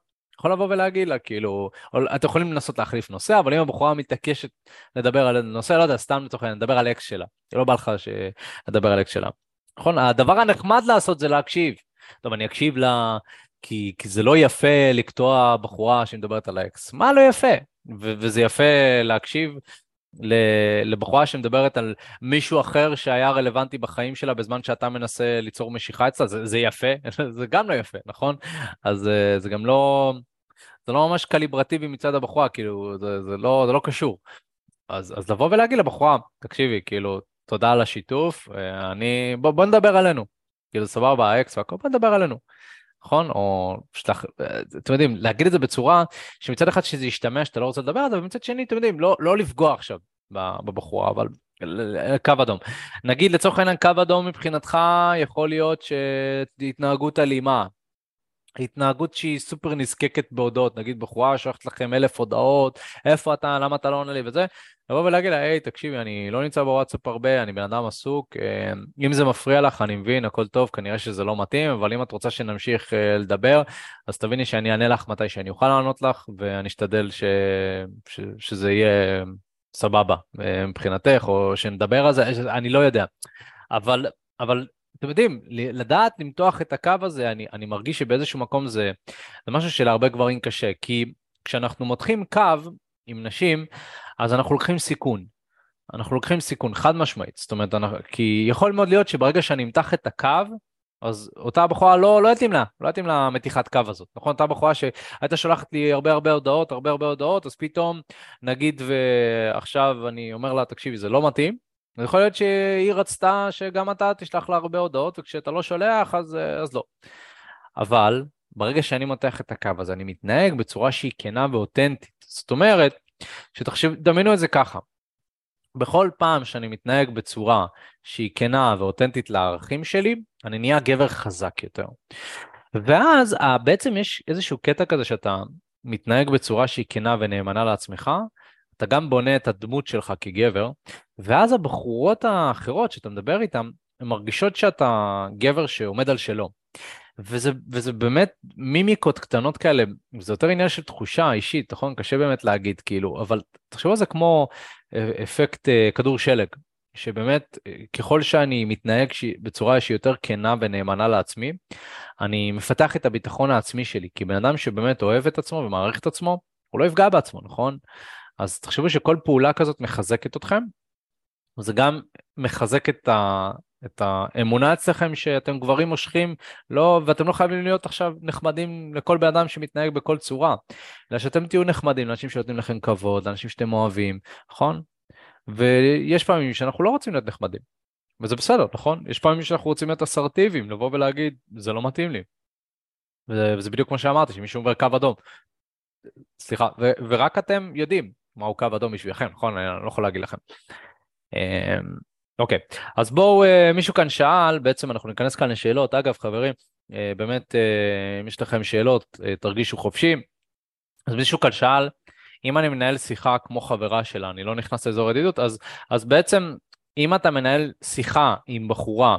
יכול לבוא ולהגיד לה, כאילו, אתם יכולים לנסות להחליף נושא, אבל אם הבחורה מתעקשת לדבר על נושא, לא יודע, סתם לצורך העניין, לדבר על אקס שלה, זה לא בא לך לדבר על אקס שלה. נכון? הדבר הנחמד לעשות זה להקשיב. טוב, אני אקשיב לה, כי, כי זה לא יפה לקטוע בחורה שמדברת על האקס. מה לא יפה? ו- וזה יפה להקשיב לבחורה שמדברת על מישהו אחר שהיה רלוונטי בחיים שלה בזמן שאתה מנסה ליצור משיכה אצלה, זה, זה יפה, [LAUGHS] זה גם לא יפה, נכון? אז אה, זה גם לא, זה לא ממש קליברטיבי מצד הבחורה, כאילו, זה, זה, לא, זה לא קשור. אז, אז לבוא ולהגיד לבחורה, תקשיבי, כאילו, תודה על השיתוף, אה, אני, בוא, בוא נדבר עלינו. כאילו, סבבה, האקס והכל, בוא נדבר עלינו. נכון? או שתח... אתם יודעים, להגיד את זה בצורה שמצד אחד שזה ישתמע שאתה לא רוצה לדבר על זה, ומצד שני, אתם יודעים, לא, לא לפגוע עכשיו בבחורה, אבל קו אדום. נגיד לצורך העניין קו אדום מבחינתך יכול להיות שהתנהגות אלימה, התנהגות שהיא סופר נזקקת בהודעות, נגיד בחורה שולחת לכם אלף הודעות, איפה אתה, למה אתה לא עונה לי? וזה, לבוא ולהגיד לה, היי, תקשיבי, אני לא נמצא בוואטסאפ הרבה, אני בן אדם עסוק, אה, אם זה מפריע לך, אני מבין, הכל טוב, כנראה שזה לא מתאים, אבל אם את רוצה שנמשיך אה, לדבר, אז תביני שאני אענה לך מתי שאני אוכל לענות לך, ואני אשתדל ש... ש... שזה יהיה סבבה אה, מבחינתך, או שנדבר על זה, אני לא יודע. אבל, אבל אתם יודעים, לדעת למתוח את הקו הזה, אני, אני מרגיש שבאיזשהו מקום זה, זה משהו שלהרבה גברים קשה, כי כשאנחנו מותחים קו עם נשים, אז אנחנו לוקחים סיכון. אנחנו לוקחים סיכון חד משמעית, זאת אומרת, אנחנו, כי יכול מאוד להיות שברגע שאני אמתח את הקו, אז אותה בחורה לא, לא יתאים לה, לא יתאים לה מתיחת קו הזאת, נכון? אותה בחורה שהייתה שולחת לי הרבה הרבה הודעות, הרבה הרבה הודעות, אז פתאום, נגיד ועכשיו אני אומר לה, תקשיבי, זה לא מתאים, יכול להיות שהיא רצתה שגם אתה תשלח לה הרבה הודעות, וכשאתה לא שולח, אז, אז לא. אבל ברגע שאני מותח את הקו הזה, אני מתנהג בצורה שהיא כנה ואותנטית. זאת אומרת, שתחשב, דמיינו את זה ככה. בכל פעם שאני מתנהג בצורה שהיא כנה ואותנטית לערכים שלי, אני נהיה גבר חזק יותר. ואז בעצם יש איזשהו קטע כזה שאתה מתנהג בצורה שהיא כנה ונאמנה לעצמך, אתה גם בונה את הדמות שלך כגבר, ואז הבחורות האחרות שאתה מדבר איתן, הן מרגישות שאתה גבר שעומד על שלו. וזה, וזה באמת מימיקות קטנות כאלה, זה יותר עניין של תחושה אישית, נכון? קשה באמת להגיד, כאילו, אבל תחשבו על זה כמו אה, אפקט אה, כדור שלג, שבאמת אה, ככל שאני מתנהג בצורה שהיא יותר כנה ונאמנה לעצמי, אני מפתח את הביטחון העצמי שלי, כי בן אדם שבאמת אוהב את עצמו ומעריך את עצמו, הוא לא יפגע בעצמו, נכון? אז תחשבו שכל פעולה כזאת מחזקת אתכם, זה גם מחזק את, ה, את האמונה אצלכם שאתם גברים מושכים, לא, ואתם לא חייבים להיות עכשיו נחמדים לכל בן אדם שמתנהג בכל צורה, אלא שאתם תהיו נחמדים לאנשים שנותנים לכם כבוד, לאנשים שאתם אוהבים, נכון? ויש פעמים שאנחנו לא רוצים להיות נחמדים, וזה בסדר, נכון? יש פעמים שאנחנו רוצים להיות אסרטיביים, לבוא ולהגיד, זה לא מתאים לי. וזה, וזה בדיוק כמו שאמרתי, שמישהו אומר קו אדום. סליחה, ו, ורק אתם יודעים מהו קו אדום בשבילכם, נכון? אני לא יכול להגיד לכם. אמ, אוקיי, אז בואו, אה, מישהו כאן שאל, בעצם אנחנו ניכנס כאן לשאלות. אגב, חברים, אה, באמת, אה, אם יש לכם שאלות, תרגישו חופשי. אז מישהו כאן שאל, אם אני מנהל שיחה כמו חברה שלה, אני לא נכנס לאזור ידידות, אז, אז בעצם, אם אתה מנהל שיחה עם בחורה,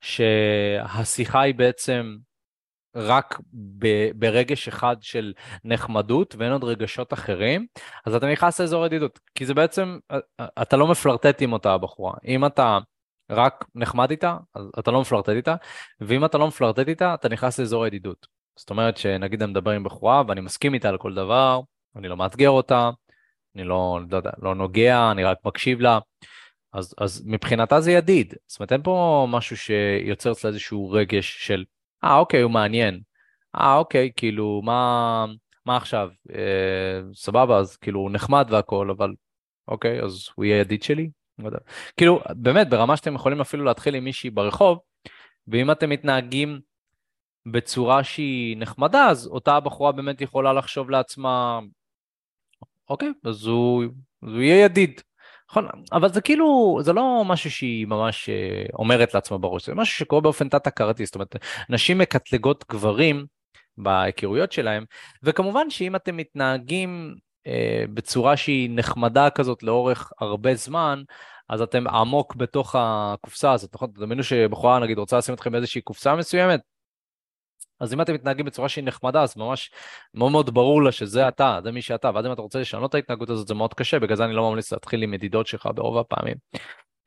שהשיחה היא בעצם רק ב, ברגש אחד של נחמדות ואין עוד רגשות אחרים, אז אתה נכנס לאזור ידידות, כי זה בעצם, אתה לא מפלרטט עם אותה הבחורה. אם אתה רק נחמד איתה, אז אתה לא מפלרטט איתה, ואם אתה לא מפלרטט איתה, אתה נכנס לאזור ידידות. זאת אומרת שנגיד אני מדבר עם בחורה ואני מסכים איתה על כל דבר, אני לא מאתגר אותה, אני לא, לא לא נוגע, אני רק מקשיב לה. אז, אז מבחינתה זה ידיד, זאת אומרת אין פה משהו שיוצר אצלה איזשהו רגש של אה, אוקיי, הוא מעניין. אה, אוקיי, כאילו, מה, מה עכשיו? אה, סבבה, אז כאילו, הוא נחמד והכל, אבל אוקיי, אז הוא יהיה ידיד שלי? לא. כאילו, באמת, ברמה שאתם יכולים אפילו להתחיל עם מישהי ברחוב, ואם אתם מתנהגים בצורה שהיא נחמדה, אז אותה הבחורה באמת יכולה לחשוב לעצמה, אוקיי, אז הוא, אז הוא יהיה ידיד. נכון, אבל זה כאילו, זה לא משהו שהיא ממש אה, אומרת לעצמה בראש, זה משהו שקורה באופן תת-הכרתי, זאת אומרת, נשים מקטלגות גברים בהיכרויות שלהם, וכמובן שאם אתם מתנהגים אה, בצורה שהיא נחמדה כזאת לאורך הרבה זמן, אז אתם עמוק בתוך הקופסה הזאת, נכון? תדמיינו שבחורה נגיד רוצה לשים אתכם באיזושהי קופסה מסוימת, אז אם אתם מתנהגים בצורה שהיא נחמדה, אז ממש מאוד מאוד ברור לה שזה אתה, זה מי שאתה, ואז אם אתה רוצה לשנות את ההתנהגות הזאת זה מאוד קשה, בגלל זה אני לא ממליץ להתחיל עם מדידות שלך ברוב הפעמים.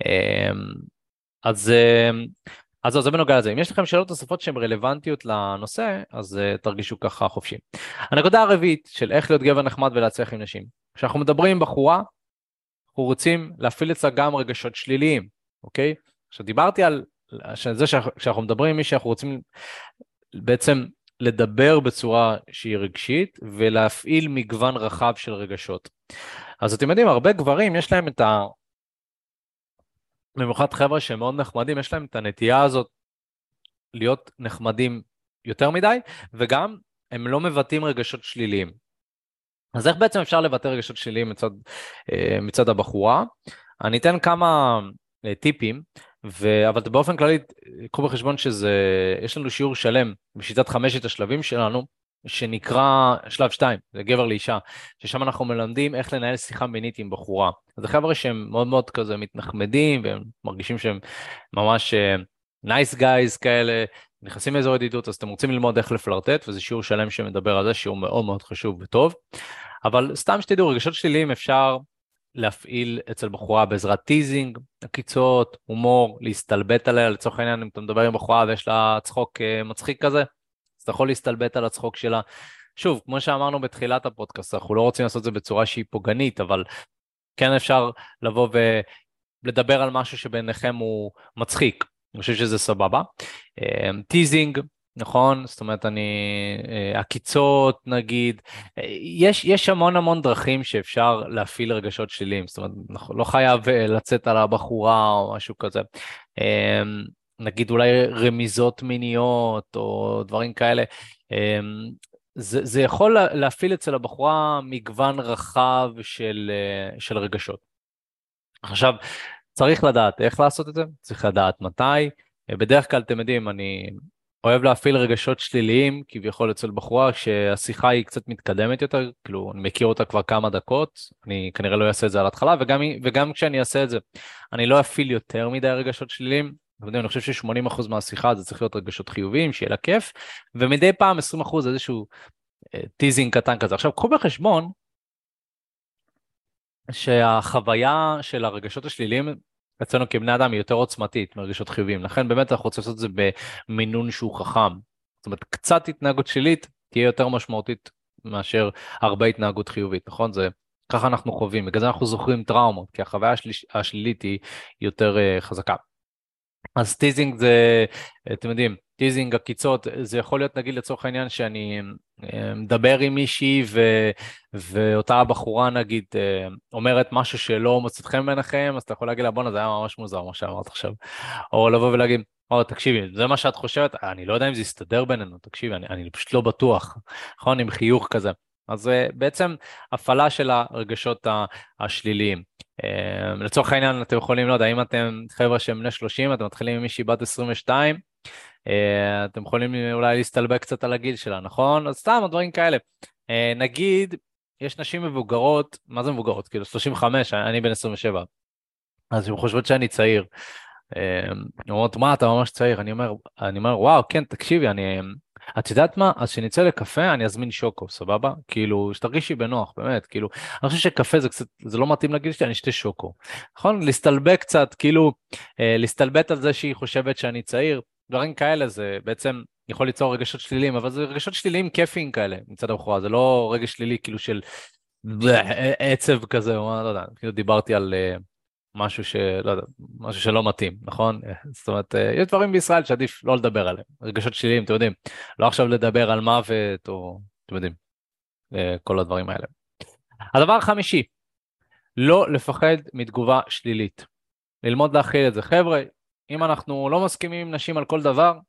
אמ, אז, אמ, אז זה בנוגע לזה. אם יש לכם שאלות נוספות שהן רלוונטיות לנושא, אז uh, תרגישו ככה חופשי. הנקודה הרביעית של איך להיות גבר נחמד ולהצליח עם נשים. כשאנחנו מדברים עם בחורה, אנחנו רוצים להפעיל אצלה גם רגשות שליליים, אוקיי? עכשיו דיברתי על זה שאנחנו מדברים עם מי שאנחנו רוצים בעצם לדבר בצורה שהיא רגשית ולהפעיל מגוון רחב של רגשות. אז אתם יודעים, הרבה גברים יש להם את ה... במיוחד חבר'ה שהם מאוד נחמדים, יש להם את הנטייה הזאת להיות נחמדים יותר מדי, וגם הם לא מבטאים רגשות שליליים. אז איך בעצם אפשר לבטא רגשות שליליים מצד, אה, מצד הבחורה? אני אתן כמה אה, טיפים. ו... אבל באופן כללי, קחו בחשבון שזה, יש לנו שיעור שלם בשיטת חמשת השלבים שלנו, שנקרא שלב 2, זה גבר לאישה, ששם אנחנו מלמדים איך לנהל שיחה מינית עם בחורה. זה חבר'ה שהם מאוד מאוד כזה מתנחמדים, והם מרגישים שהם ממש nice uh, guys כאלה, נכנסים לאזור ידידות, אז אתם רוצים ללמוד איך לפלרטט, וזה שיעור שלם שמדבר על זה, שיעור מאוד מאוד חשוב וטוב. אבל סתם שתדעו, רגשות שליליים אפשר להפעיל אצל בחורה בעזרת teasing, עקיצות, הומור, להסתלבט עליה, לצורך העניין אם אתה מדבר עם בחורה ויש לה צחוק uh, מצחיק כזה, אז אתה יכול להסתלבט על הצחוק שלה. שוב, כמו שאמרנו בתחילת הפודקאסט, אנחנו לא רוצים לעשות את זה בצורה שהיא פוגענית, אבל כן אפשר לבוא ולדבר על משהו שביניכם הוא מצחיק, אני חושב שזה סבבה. teasing, אה, נכון? זאת אומרת, אני... אה, עקיצות נגיד, אה, יש, יש המון המון דרכים שאפשר להפעיל רגשות שליליים, זאת אומרת, אנחנו לא חייב אה, לצאת על הבחורה או משהו כזה. אמ, נגיד אולי רמיזות מיניות או דברים כאלה. אמ, זה, זה יכול להפעיל אצל הבחורה מגוון רחב של, של רגשות. עכשיו, צריך לדעת איך לעשות את זה, צריך לדעת מתי. בדרך כלל, אתם יודעים, אני אוהב להפעיל רגשות שליליים כביכול אצל בחורה כשהשיחה היא קצת מתקדמת יותר, כאילו אני מכיר אותה כבר כמה דקות, אני כנראה לא אעשה את זה על ההתחלה וגם, וגם כשאני אעשה את זה אני לא אפעיל יותר מדי רגשות שליליים, אתם יודעים, אני חושב ש-80% מהשיחה זה צריך להיות רגשות חיוביים, שיהיה לה כיף, ומדי פעם 20% איזשהו אה, teasing קטן כזה. עכשיו קחו בחשבון שהחוויה של הרגשות השליליים אצלנו כבני אדם היא יותר עוצמתית מרגשות חיוביים, לכן באמת אנחנו רוצים לעשות את זה במינון שהוא חכם. זאת אומרת, קצת התנהגות שלילית תהיה יותר משמעותית מאשר הרבה התנהגות חיובית, נכון? זה ככה אנחנו חווים, בגלל זה אנחנו זוכרים טראומות, כי החוויה השל... השלילית היא יותר אה, חזקה. אז teasing זה, אתם יודעים, teasing, עקיצות, זה יכול להיות נגיד לצורך העניין שאני אה, מדבר עם מישהי ו, ואותה בחורה נגיד אה, אומרת משהו שלא מוצאת חן בעיניכם, אז אתה יכול להגיד לה בואנה זה היה ממש מוזר מה שאמרת עכשיו. או לבוא ולהגיד, או תקשיבי, זה מה שאת חושבת, אני לא יודע אם זה יסתדר בינינו, תקשיבי, אני, אני פשוט לא בטוח, נכון? עם חיוך כזה. אז אה, בעצם הפעלה של הרגשות השליליים. לצורך העניין אתם יכולים, לא יודע, אם אתם חבר'ה שהם בני 30, אתם מתחילים עם מישהי בת 22, אה, אתם יכולים אולי להסתלבק קצת על הגיל שלה, נכון? אז סתם, דברים כאלה. אה, נגיד, יש נשים מבוגרות, מה זה מבוגרות? כאילו 35, אני בן 27, אז הן חושבות שאני צעיר. אה, אומרות, מה, אתה ממש צעיר? אני אומר, אני אומר, וואו, כן, תקשיבי, אני... את יודעת מה? אז כשנצא לקפה אני אזמין שוקו, סבבה? כאילו, שתרגישי בנוח, באמת, כאילו, אני חושב שקפה זה קצת, זה לא מתאים לגיל שלי, אני אשתה שוקו. נכון? להסתלבק קצת, כאילו, להסתלבט על זה שהיא חושבת שאני צעיר. דברים כאלה זה בעצם יכול ליצור רגשות שליליים, אבל זה רגשות שליליים כיפיים כאלה מצד הבחורה, זה לא רגש שלילי כאילו של עצב כזה, או לא יודע, כאילו דיברתי על uh, משהו שלא יודע, משהו שלא מתאים, נכון? זאת אומרת, uh, יש דברים בישראל שעדיף לא לדבר עליהם, רגשות שליליים, אתם יודעים, לא עכשיו לדבר על מוות או, אתם יודעים, כל הדברים האלה. הדבר החמישי, לא לפחד מתגובה שלילית. ללמוד להכיל את זה. חבר'ה, אם אנחנו לא מסכימים עם נשים על כל דבר,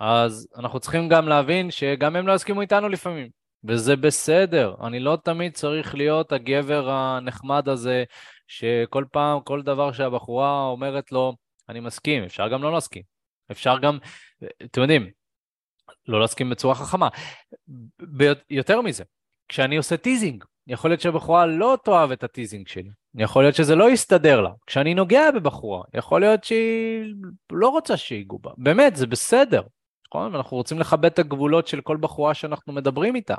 אז אנחנו צריכים גם להבין שגם הם לא יסכימו איתנו לפעמים. וזה בסדר. אני לא תמיד צריך להיות הגבר הנחמד הזה, שכל פעם, כל דבר שהבחורה אומרת לו, אני מסכים, אפשר גם לא להסכים. אפשר גם, אתם יודעים, לא להסכים בצורה חכמה. יותר מזה, כשאני עושה teasing, יכול להיות שהבחורה לא תאהב את ה teasing שלי, יכול להיות שזה לא יסתדר לה. כשאני נוגע בבחורה, יכול להיות שהיא לא רוצה שיגעו בה. באמת, זה בסדר, נכון? ואנחנו רוצים לכבד את הגבולות של כל בחורה שאנחנו מדברים איתה.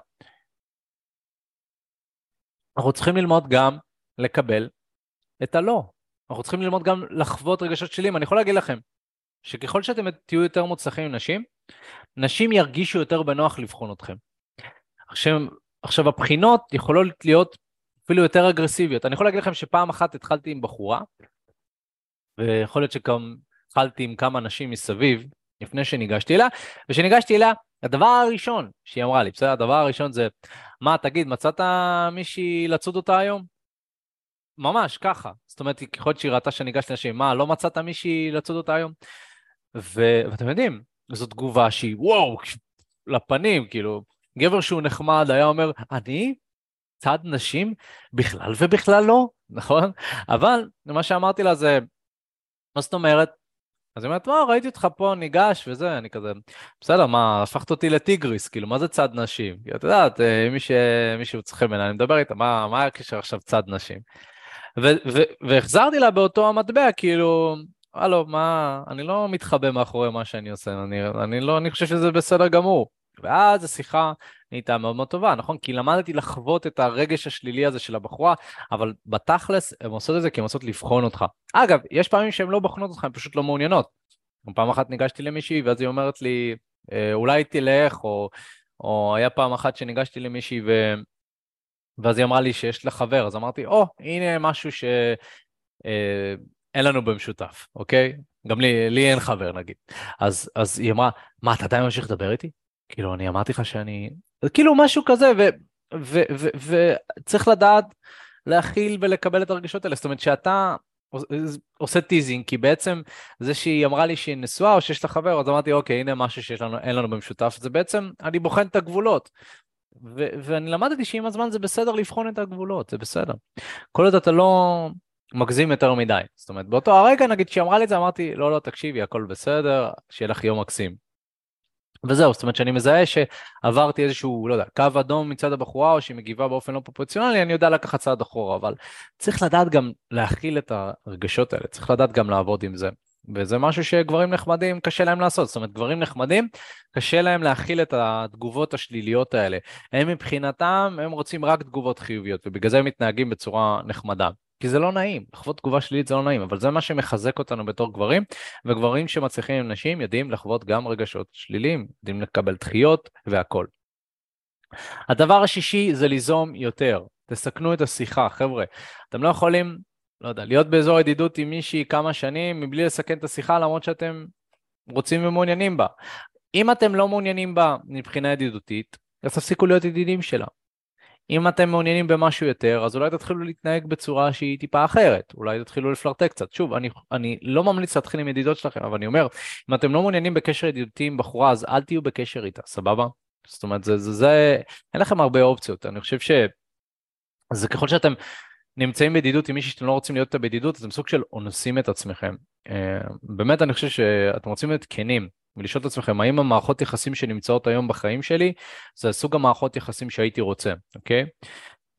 אנחנו צריכים ללמוד גם לקבל את הלא. אנחנו צריכים ללמוד גם לחוות רגשות שליליים. אני יכול להגיד לכם שככל שאתם תהיו יותר מוצלחים עם נשים, נשים ירגישו יותר בנוח לבחון אתכם. עכשיו, עכשיו הבחינות יכולות להיות אפילו יותר אגרסיביות. אני יכול להגיד לכם שפעם אחת התחלתי עם בחורה, ויכול להיות שגם התחלתי עם כמה נשים מסביב, לפני שניגשתי אליה, וכשניגשתי אליה, הדבר הראשון שהיא אמרה לי, בסדר? הדבר הראשון זה, מה, תגיד, מצאת מישהי לצוד אותה היום? ממש ככה. זאת אומרת, ככל שהיא ראתה שניגשתי לנשים, מה, לא מצאת מישהי לצוד אותה היום? ו... ואתם יודעים, זו תגובה שהיא וואו, לפנים, כאילו, גבר שהוא נחמד היה אומר, אני צד נשים? בכלל ובכלל לא, נכון? אבל מה שאמרתי לה זה, מה זאת אומרת? אז היא אומרת, מה, ראיתי אותך פה ניגש וזה, אני כזה, בסדר, מה, הפכת אותי לטיגריס, כאילו, מה זה צד נשים? כי את יודעת, אה, מי. מישהו צריך ממנה, אני מדבר איתה, מה, מה הקשר עכשיו צד נשים? והחזרתי לה באותו המטבע, כאילו, הלו, מה, אני לא מתחבא מאחורי מה שאני עושה, אני, אני לא, אני חושב שזה בסדר גמור. ואז השיחה נהייתה מאוד מאוד טובה, נכון? כי למדתי לחוות את הרגש השלילי הזה של הבחורה, אבל בתכלס הן עושות את זה כי הן רוצות לבחון אותך. אגב, יש פעמים שהן לא בוחנות אותך, הן פשוט לא מעוניינות. פעם אחת ניגשתי למישהי ואז היא אומרת לי, אה, אולי תלך, או, או היה פעם אחת שניגשתי למישהי ו... ואז היא אמרה לי שיש לה חבר, אז אמרתי, או, oh, הנה משהו שאין אה, לנו במשותף, אוקיי? גם לי, לי אין חבר נגיד. אז, אז היא אמרה, מה, אתה עדיין ממשיך לדבר איתי? כאילו, אני אמרתי לך שאני... כאילו, משהו כזה, וצריך לדעת להכיל ולקבל את הרגשות האלה. זאת אומרת, שאתה עושה teasing, כי בעצם זה שהיא אמרה לי שהיא נשואה או שיש לה חבר, אז אמרתי, אוקיי, הנה משהו שיש לנו, אין לנו במשותף, זה בעצם, אני בוחן את הגבולות. ו- ואני למדתי שעם הזמן זה בסדר לבחון את הגבולות, זה בסדר. כל עוד אתה לא מגזים יותר מדי. זאת אומרת, באותו הרגע, נגיד, כשהיא אמרה לי את זה, אמרתי, לא, לא, תקשיבי, הכל בסדר, שיהיה לך יום מקסים. וזהו, זאת אומרת שאני מזהה שעברתי איזשהו, לא יודע, קו אדום מצד הבחורה או שהיא מגיבה באופן לא פרופורציונלי, אני יודע לקחת צעד אחורה, אבל צריך לדעת גם להכיל את הרגשות האלה, צריך לדעת גם לעבוד עם זה. וזה משהו שגברים נחמדים קשה להם לעשות, זאת אומרת גברים נחמדים קשה להם להכיל את התגובות השליליות האלה. הם מבחינתם, הם רוצים רק תגובות חיוביות ובגלל זה הם מתנהגים בצורה נחמדה. כי זה לא נעים, לחוות תגובה שלילית זה לא נעים, אבל זה מה שמחזק אותנו בתור גברים, וגברים שמצליחים עם נשים יודעים לחוות גם רגשות שליליים, יודעים לקבל דחיות והכל. הדבר השישי זה ליזום יותר, תסכנו את השיחה, חבר'ה, אתם לא יכולים, לא יודע, להיות באזור ידידות עם מישהי כמה שנים מבלי לסכן את השיחה למרות שאתם רוצים ומעוניינים בה. אם אתם לא מעוניינים בה מבחינה ידידותית, אז תפסיקו להיות ידידים שלה. אם אתם מעוניינים במשהו יותר, אז אולי תתחילו להתנהג בצורה שהיא טיפה אחרת, אולי תתחילו לפלרטט קצת. שוב, אני, אני לא ממליץ להתחיל עם ידידות שלכם, אבל אני אומר, אם אתם לא מעוניינים בקשר ידידותי עם בחורה, אז אל תהיו בקשר איתה, סבבה? זאת אומרת, זה, זה, זה, אין לכם הרבה אופציות, אני חושב שזה ככל שאתם נמצאים בידידות עם מישהי שאתם לא רוצים להיות איתה בידידות, אתם סוג של אונסים את עצמכם. אה, באמת, אני חושב שאתם רוצים להיות כנים. ולשאול את עצמכם, האם המערכות יחסים שנמצאות היום בחיים שלי, זה סוג המערכות יחסים שהייתי רוצה, אוקיי?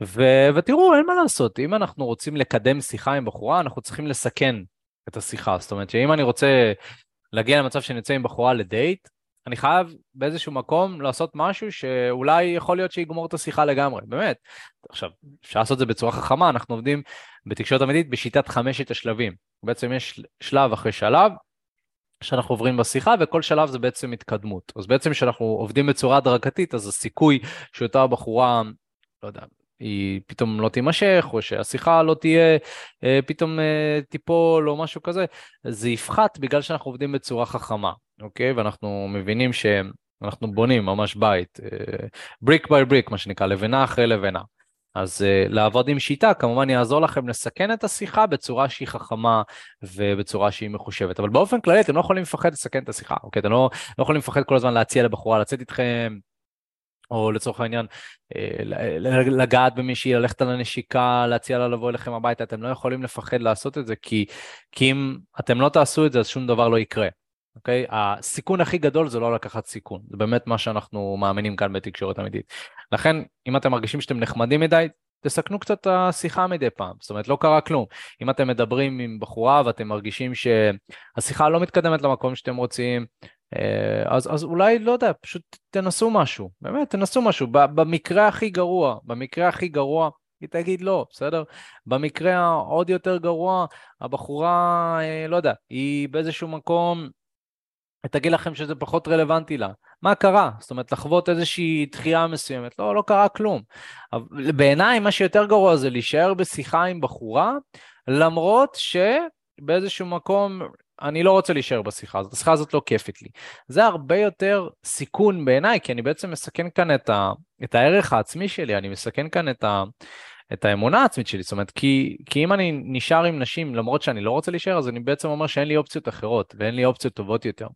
ו- ותראו, אין מה לעשות, אם אנחנו רוצים לקדם שיחה עם בחורה, אנחנו צריכים לסכן את השיחה. זאת אומרת שאם אני רוצה להגיע למצב שאני יוצא עם בחורה לדייט, אני חייב באיזשהו מקום לעשות משהו שאולי יכול להיות שיגמור את השיחה לגמרי, באמת. עכשיו, אפשר לעשות את זה בצורה חכמה, אנחנו עובדים בתקשורת אמיתית בשיטת חמשת השלבים. בעצם יש שלב אחרי שלב, שאנחנו עוברים בשיחה וכל שלב זה בעצם התקדמות. אז בעצם כשאנחנו עובדים בצורה הדרגתית אז הסיכוי שאותה בחורה, לא יודע, היא פתאום לא תימשך או שהשיחה לא תהיה אה, פתאום אה, תיפול או משהו כזה, זה יפחת בגלל שאנחנו עובדים בצורה חכמה, אוקיי? ואנחנו מבינים שאנחנו בונים ממש בית, בריק ביי בריק מה שנקרא, לבנה אחרי לבנה. אז uh, לעבוד עם שיטה כמובן יעזור לכם לסכן את השיחה בצורה שהיא חכמה ובצורה שהיא מחושבת. אבל באופן כללי אתם לא יכולים לפחד לסכן את השיחה, אוקיי? אתם לא, לא יכולים לפחד כל הזמן להציע לבחורה לצאת איתכם, או לצורך העניין, אה, לגעת במישהי, ללכת על הנשיקה, להציע לה לבוא אליכם הביתה, אתם לא יכולים לפחד לעשות את זה, כי, כי אם אתם לא תעשו את זה, אז שום דבר לא יקרה. אוקיי? הסיכון הכי גדול זה לא לקחת סיכון, זה באמת מה שאנחנו מאמינים כאן בתקשורת אמיתית. לכן, אם אתם מרגישים שאתם נחמדים מדי, תסכנו קצת את השיחה מדי פעם, זאת אומרת לא קרה כלום. אם אתם מדברים עם בחורה ואתם מרגישים שהשיחה לא מתקדמת למקום שאתם רוצים, אז, אז אולי, לא יודע, פשוט תנסו משהו, באמת, תנסו משהו. במקרה הכי גרוע, במקרה הכי גרוע, היא תגיד לא, בסדר? במקרה העוד יותר גרוע, הבחורה, אה, לא יודע, היא באיזשהו מקום תגיד לכם שזה פחות רלוונטי לה. מה קרה? זאת אומרת, לחוות איזושהי דחייה מסוימת. לא, לא קרה כלום. בעיניי, מה שיותר גרוע זה להישאר בשיחה עם בחורה, למרות שבאיזשהו מקום אני לא רוצה להישאר בשיחה הזאת, השיחה הזאת לא כיפית לי. זה הרבה יותר סיכון בעיניי, כי אני בעצם מסכן כאן את, ה, את הערך העצמי שלי, אני מסכן כאן את, ה, את האמונה העצמית שלי, זאת אומרת, כי, כי אם אני נשאר עם נשים למרות שאני לא רוצה להישאר, אז אני בעצם אומר שאין לי אופציות אחרות ואין לי אופציות טובות יותר.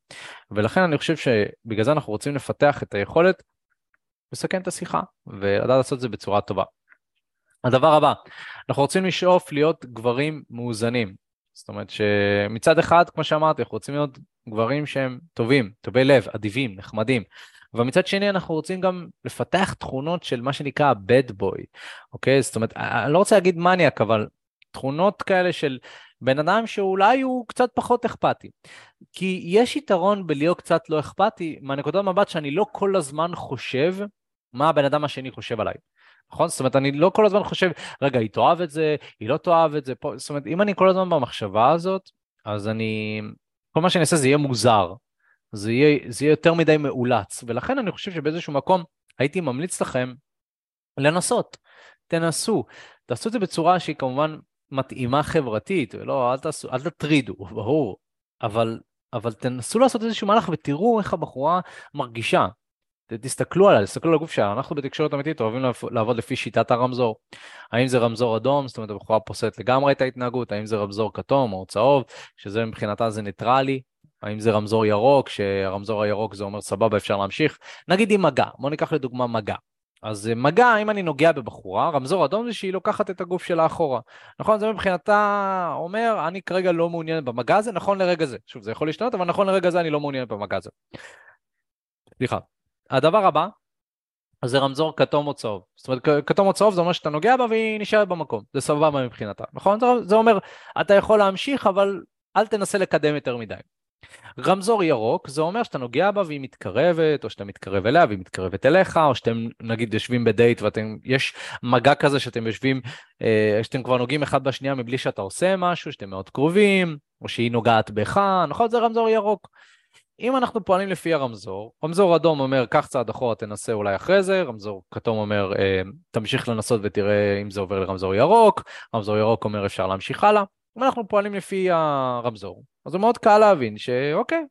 ולכן אני חושב שבגלל זה אנחנו רוצים לפתח את היכולת לסכן את השיחה ולדעת לעשות את זה בצורה טובה. הדבר הבא, אנחנו רוצים לשאוף להיות גברים מאוזנים. זאת אומרת שמצד אחד, כמו שאמרתי, אנחנו רוצים להיות גברים שהם טובים, טובי לב, אדיבים, נחמדים. אבל מצד שני אנחנו רוצים גם לפתח תכונות של מה שנקרא bad boy, אוקיי? זאת אומרת, אני לא רוצה להגיד מניאק, אבל תכונות כאלה של בן אדם שאולי הוא קצת פחות אכפתי. כי יש יתרון בלהיות קצת לא אכפתי, מהנקודת מבט שאני לא כל הזמן חושב מה הבן אדם השני חושב עליי. נכון? זאת אומרת, אני לא כל הזמן חושב, רגע, היא תאהב את זה, היא לא תאהב את זה, פה, זאת אומרת, אם אני כל הזמן במחשבה הזאת, אז אני, כל מה שאני אעשה זה יהיה מוזר, זה יהיה, זה יהיה יותר מדי מאולץ, ולכן אני חושב שבאיזשהו מקום הייתי ממליץ לכם לנסות, תנסו, תעשו את זה בצורה שהיא כמובן מתאימה חברתית, ולא, אל, תעשו, אל תטרידו, ברור, אבל, אבל תנסו לעשות איזשהו מהלך ותראו איך הבחורה מרגישה. תסתכלו עליה, תסתכלו על הגוף שלה, אנחנו בתקשורת אמיתית אוהבים לעבוד לפי שיטת הרמזור. האם זה רמזור אדום, זאת אומרת הבחורה פוסלת לגמרי את ההתנהגות, האם זה רמזור כתום או צהוב, שזה מבחינתה זה ניטרלי, האם זה רמזור ירוק, שהרמזור הירוק זה אומר סבבה אפשר להמשיך, נגיד עם מגע, בוא ניקח לדוגמה מגע. אז אה, מגע, אם אני נוגע בבחורה, רמזור אדום זה שהיא לוקחת את הגוף שלה אחורה. נכון? זה מבחינתה אומר, אני כרגע לא מעוניין במגע הזה, נכון לרגע זה. שוב, זה יכול להשתנות, אבל נכון לרגע זה אני לא מעוניין במגע הזה. סליחה. הדבר הבא, זה רמזור כתום או צהוב. זאת אומרת, כתום או צהוב זה אומר שאתה נוגע בה והיא נשארת במקום. זה סבבה מבחינתה, נכון? זה אומר, אתה יכול להמשיך, אבל אל תנסה לקדם יותר מדי. רמזור ירוק זה אומר שאתה נוגע בה והיא מתקרבת, או שאתה מתקרב אליה והיא מתקרבת אליך, או שאתם נגיד יושבים בדייט ואתם, יש מגע כזה שאתם יושבים, אה, שאתם כבר נוגעים אחד בשנייה מבלי שאתה עושה משהו, שאתם מאוד קרובים, או שהיא נוגעת בך, נכון? זה רמזור ירוק. אם אנחנו פועלים לפי הרמזור, רמזור אדום אומר קח צעד אחורה תנסה אולי אחרי זה, רמזור כתום אומר אה, תמשיך לנסות ותראה אם זה עובר לרמזור ירוק, רמזור ירוק אומר אפשר להמשיך הלאה, אם אנחנו פועלים לפי הרמזור, אז זה מאוד קל להבין שאוקיי,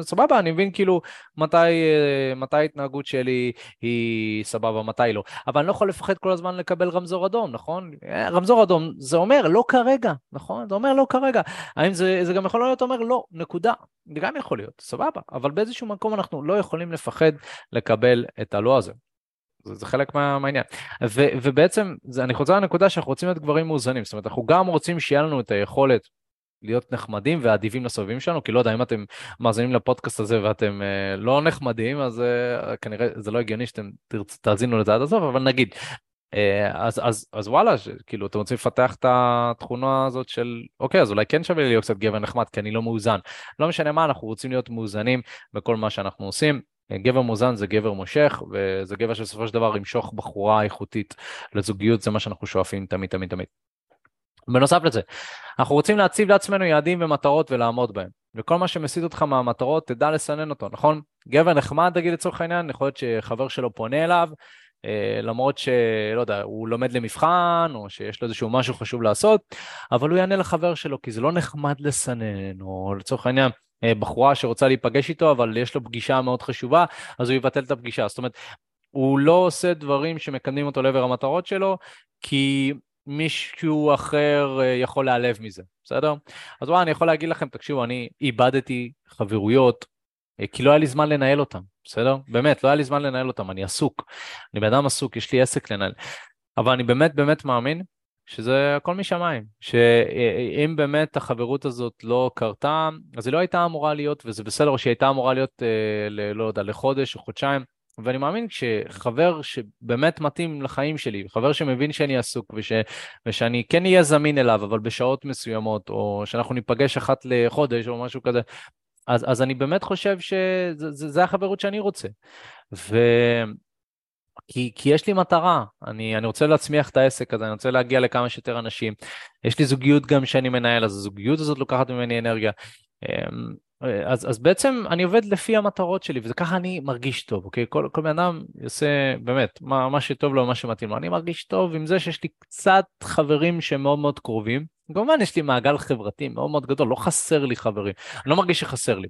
סבבה, אני מבין כאילו מתי, אה, מתי ההתנהגות שלי היא סבבה, מתי לא. אבל אני לא יכול לפחד כל הזמן לקבל רמזור אדום, נכון? אה, רמזור אדום זה אומר לא כרגע, נכון? זה אומר לא כרגע. האם זה, זה גם יכול להיות אומר לא, נקודה. זה גם יכול להיות, סבבה. אבל באיזשהו מקום אנחנו לא יכולים לפחד לקבל את הלא הזה. זה, זה חלק מה, מהעניין. ו, ובעצם, זה, אני חוזר לנקודה שאנחנו רוצים להיות גברים מאוזנים, זאת אומרת, אנחנו גם רוצים שיהיה לנו את היכולת להיות נחמדים ואדיבים לסובבים שלנו, כי לא יודע, אם אתם מאזינים לפודקאסט הזה ואתם uh, לא נחמדים, אז uh, כנראה זה לא הגיוני שאתם תאזינו לזה עד הסוף, אבל נגיד, uh, אז, אז, אז וואלה, ש, כאילו, אתם רוצים לפתח את התכונה הזאת של, אוקיי, אז אולי כן שווה לי להיות קצת גבר נחמד, כי אני לא מאוזן. לא משנה מה, אנחנו רוצים להיות מאוזנים בכל מה שאנחנו עושים. גבר מאוזן זה גבר מושך, וזה גבר שבסופו של דבר ימשוך בחורה איכותית לזוגיות, זה מה שאנחנו שואפים תמיד תמיד תמיד. בנוסף לזה, אנחנו רוצים להציב לעצמנו יעדים ומטרות ולעמוד בהם. וכל מה שמסיט אותך מהמטרות, תדע לסנן אותו, נכון? גבר נחמד, תגיד לצורך העניין, יכול להיות שחבר שלו פונה אליו, אה, למרות שלא יודע, הוא לומד למבחן, או שיש לו איזשהו משהו חשוב לעשות, אבל הוא יענה לחבר שלו, כי זה לא נחמד לסנן, או לצורך העניין, בחורה שרוצה להיפגש איתו, אבל יש לו פגישה מאוד חשובה, אז הוא יבטל את הפגישה. זאת אומרת, הוא לא עושה דברים שמקדמים אותו לעבר המטרות שלו, כי מישהו אחר אה, יכול להיעלב מזה, בסדר? אז וואי, אני יכול להגיד לכם, תקשיבו, אני איבדתי חברויות כי לא היה לי זמן לנהל אותם, בסדר? באמת, לא היה לי זמן לנהל אותם, אני עסוק. אני בן אדם עסוק, יש לי עסק לנהל. אבל אני באמת באמת מאמין שזה הכל משמיים, שאם באמת החברות הזאת לא קרתה, אז היא לא הייתה אמורה להיות, וזה בסדר, שהיא הייתה אמורה להיות, אה, ל, לא יודע, לחודש או חודשיים, ואני מאמין שחבר שבאמת מתאים לחיים שלי, חבר שמבין שאני עסוק וש, ושאני כן אהיה זמין אליו, אבל בשעות מסוימות, או שאנחנו ניפגש אחת לחודש או משהו כזה, אז, אז אני באמת חושב שזה החברות שאני רוצה. ו... כי, כי יש לי מטרה, אני, אני רוצה להצמיח את העסק הזה, אני רוצה להגיע לכמה שיותר אנשים. יש לי זוגיות גם שאני מנהל, אז הזוגיות הזאת לוקחת ממני אנרגיה. אמ, אז, אז בעצם אני עובד לפי המטרות שלי, וככה אני מרגיש טוב, אוקיי? כל, כל בן אדם יעשה באמת מה, מה שטוב לו, מה שמתאים לו. אני מרגיש טוב עם זה שיש לי קצת חברים שהם מאוד מאוד קרובים. כמובן יש לי מעגל חברתי מאוד מאוד גדול, לא חסר לי חברים. אני לא מרגיש שחסר לי.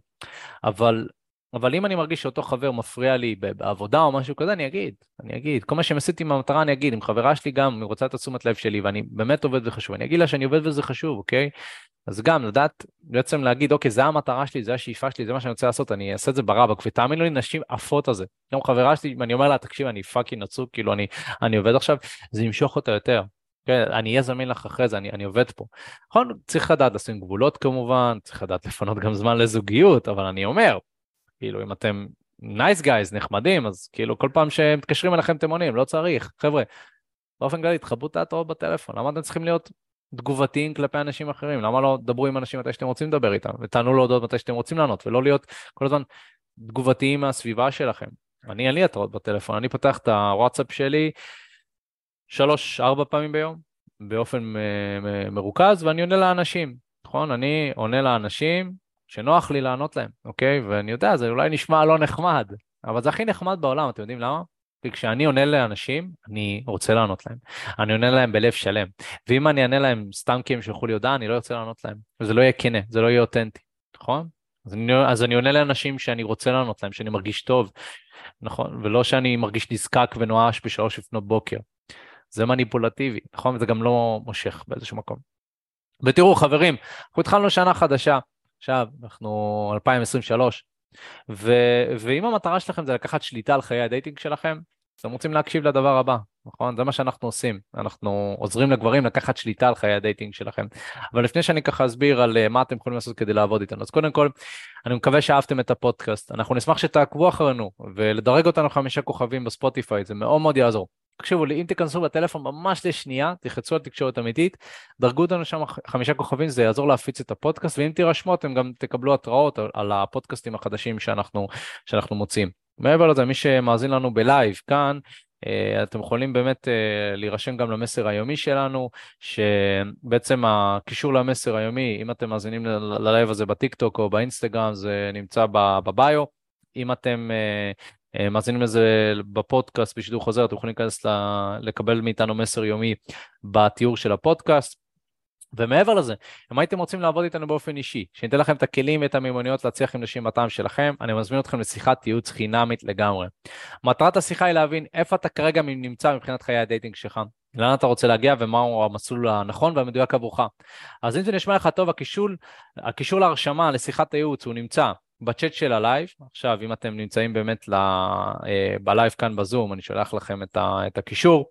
אבל אבל אם אני מרגיש שאותו חבר מפריע לי בעבודה או משהו כזה, אני אגיד, אני אגיד. כל מה שהם עשיתי עם המטרה אני אגיד, אם חברה שלי גם היא רוצה את התשומת לב שלי ואני באמת עובד וחשוב, אני אגיד לה שאני עובד וזה חשוב, אוקיי? אז גם לדעת, בעצם להגיד, אוקיי, זה המטרה שלי, זה השאיפה שלי, זה מה שאני רוצה לעשות, אני אעשה את זה ברבק, ותאמינו לי, נשים עפות על זה. גם חברה שלי, אני אומר לה, תקשיב, אני פאקינג עצוב, כאילו, אני, אני עובד עכשיו, זה ימשוך אותה יותר. כן, אני אהיה זמין לך אחרי זה, אני, אני עובד פה. נכון, צריך לדעת לשים גבולות כמובן, צריך לדעת לפנות גם זמן לזוגיות, אבל אני אומר, כאילו, אם אתם nice גייז, נחמדים, אז כאילו כל פעם שמתקשרים אליכם אתם עונים, לא צריך. חבר'ה, באופן כללי, תכבו את ההתראות בטלפון, למה אתם צריכים להיות תגובתיים כלפי אנשים אחרים? למה לא תדברו עם אנשים מתי שאתם רוצים לדבר איתם, ותענו להודות מתי שאתם רוצים לענות, ולא להיות כל הזמן תגובתיים מהסביבה שלכם. אני, אין לי התראות בטלפון, אני פותח את הוואטסאפ שלי שלוש, ארבע פעמים ביום, באופן מרוכז, ואני עונה לאנשים, נכון? אני עונה לאנשים שנוח לי לענות להם, אוקיי? ואני יודע, זה אולי נשמע לא נחמד, אבל זה הכי נחמד בעולם, אתם יודעים למה? כי כשאני עונה לאנשים, אני רוצה לענות להם. אני עונה להם בלב שלם. ואם אני אענה להם סתם כי הם שלחו לי הודעה, אני לא רוצה לענות להם. וזה לא יהיה כנה, זה לא יהיה אותנטי, נכון? אז אני, אז אני עונה לאנשים שאני רוצה לענות להם, שאני מרגיש טוב, נכון? ולא שאני מרגיש נזקק ונואש בשלוש לפנות בוקר. זה מניפולטיבי, נכון? וזה גם לא מושך באיזשהו מקום. ותראו, חברים, אנחנו התחלנו שנה חדשה. עכשיו, אנחנו 2023, ו, ואם המטרה שלכם זה לקחת שליטה על חיי ה dating שלכם, אתם רוצים להקשיב לדבר הבא, נכון? זה מה שאנחנו עושים. אנחנו עוזרים לגברים לקחת שליטה על חיי ה dating שלכם. אבל לפני שאני ככה אסביר על אה, מה אתם יכולים לעשות כדי לעבוד איתנו, אז קודם כל, אני מקווה שאהבתם את הפודקאסט. אנחנו נשמח שתעקבו אחרינו ולדרג אותנו חמישה כוכבים בספוטיפיי, זה מאוד מאוד יעזור. תקשיבו לי, אם תיכנסו בטלפון ממש לשנייה, תחצו על תקשורת אמיתית, דרגו אותנו שם חמישה כוכבים, זה יעזור להפיץ את הפודקאסט, ואם תירשמו אתם גם תקבלו התראות על, הפודקאסטים החדשים שאנחנו, שאנחנו מוצאים. מעבר לזה, מי שמאזין לנו בלייב כאן, אה, אתם יכולים באמת אה, להירשם גם למסר היומי שלנו, שבעצם הקישור למסר היומי, אם אתם מאזינים ללייב הזה בטיקטוק או באינסטגרם, זה נמצא ב bio. אם אתם אה, מאזינים לזה בפודקאסט בשידור חוזר, אתם יכולים להיכנס לקבל מאיתנו מסר יומי בתיאור של הפודקאסט. ומעבר לזה, אם הייתם רוצים לעבוד איתנו באופן אישי, שניתן לכם את הכלים ואת המיומנויות להצליח עם נשים בטעם שלכם, אני מזמין אתכם לשיחת ייעוץ חינמית לגמרי. מטרת השיחה היא להבין איפה אתה כרגע נמצא מבחינת חיי ה dating שלך, לאן אתה רוצה להגיע ומהו המסלול הנכון והמדויק עבורך. אז אם זה נשמע לך טוב, הקישור, הקישור להרשמה לשיחת הייעוץ הוא נמצא בצ'אט של הלייב, עכשיו אם אתם נמצאים באמת ל... אה, בלייב כאן בזום, אני שולח לכם את, ה... את הקישור,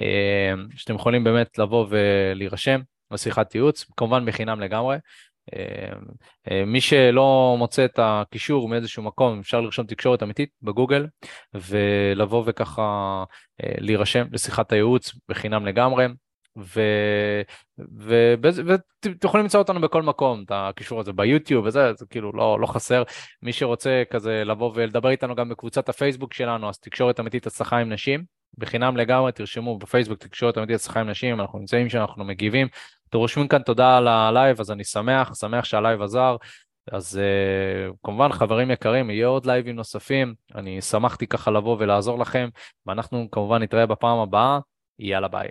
אה, שאתם יכולים באמת לבוא ולהירשם לשיחת ייעוץ, כמובן בחינם לגמרי. אה, מי שלא מוצא את הקישור מאיזשהו מקום, אפשר לרשום תקשורת אמיתית בגוגל, ולבוא וככה להירשם לשיחת הייעוץ בחינם לגמרי. ואתם יכולים למצוא אותנו בכל מקום, את הקישור הזה ביוטיוב וזה, זה כאילו לא, לא חסר. מי שרוצה כזה לבוא ולדבר איתנו גם בקבוצת הפייסבוק שלנו, אז תקשורת אמיתית הצלחה עם נשים, בחינם לגמרי, תרשמו בפייסבוק תקשורת אמיתית הצלחה עם נשים, אנחנו נמצאים שם, אנחנו מגיבים. אתם רושמים כאן תודה על הלייב, אז אני שמח, שמח שהלייב עזר. אז אה, כמובן חברים יקרים, יהיה עוד לייבים נוספים, אני שמחתי ככה לבוא ולעזור לכם, ואנחנו כמובן נתראה בפעם הבאה, יאללה ביי.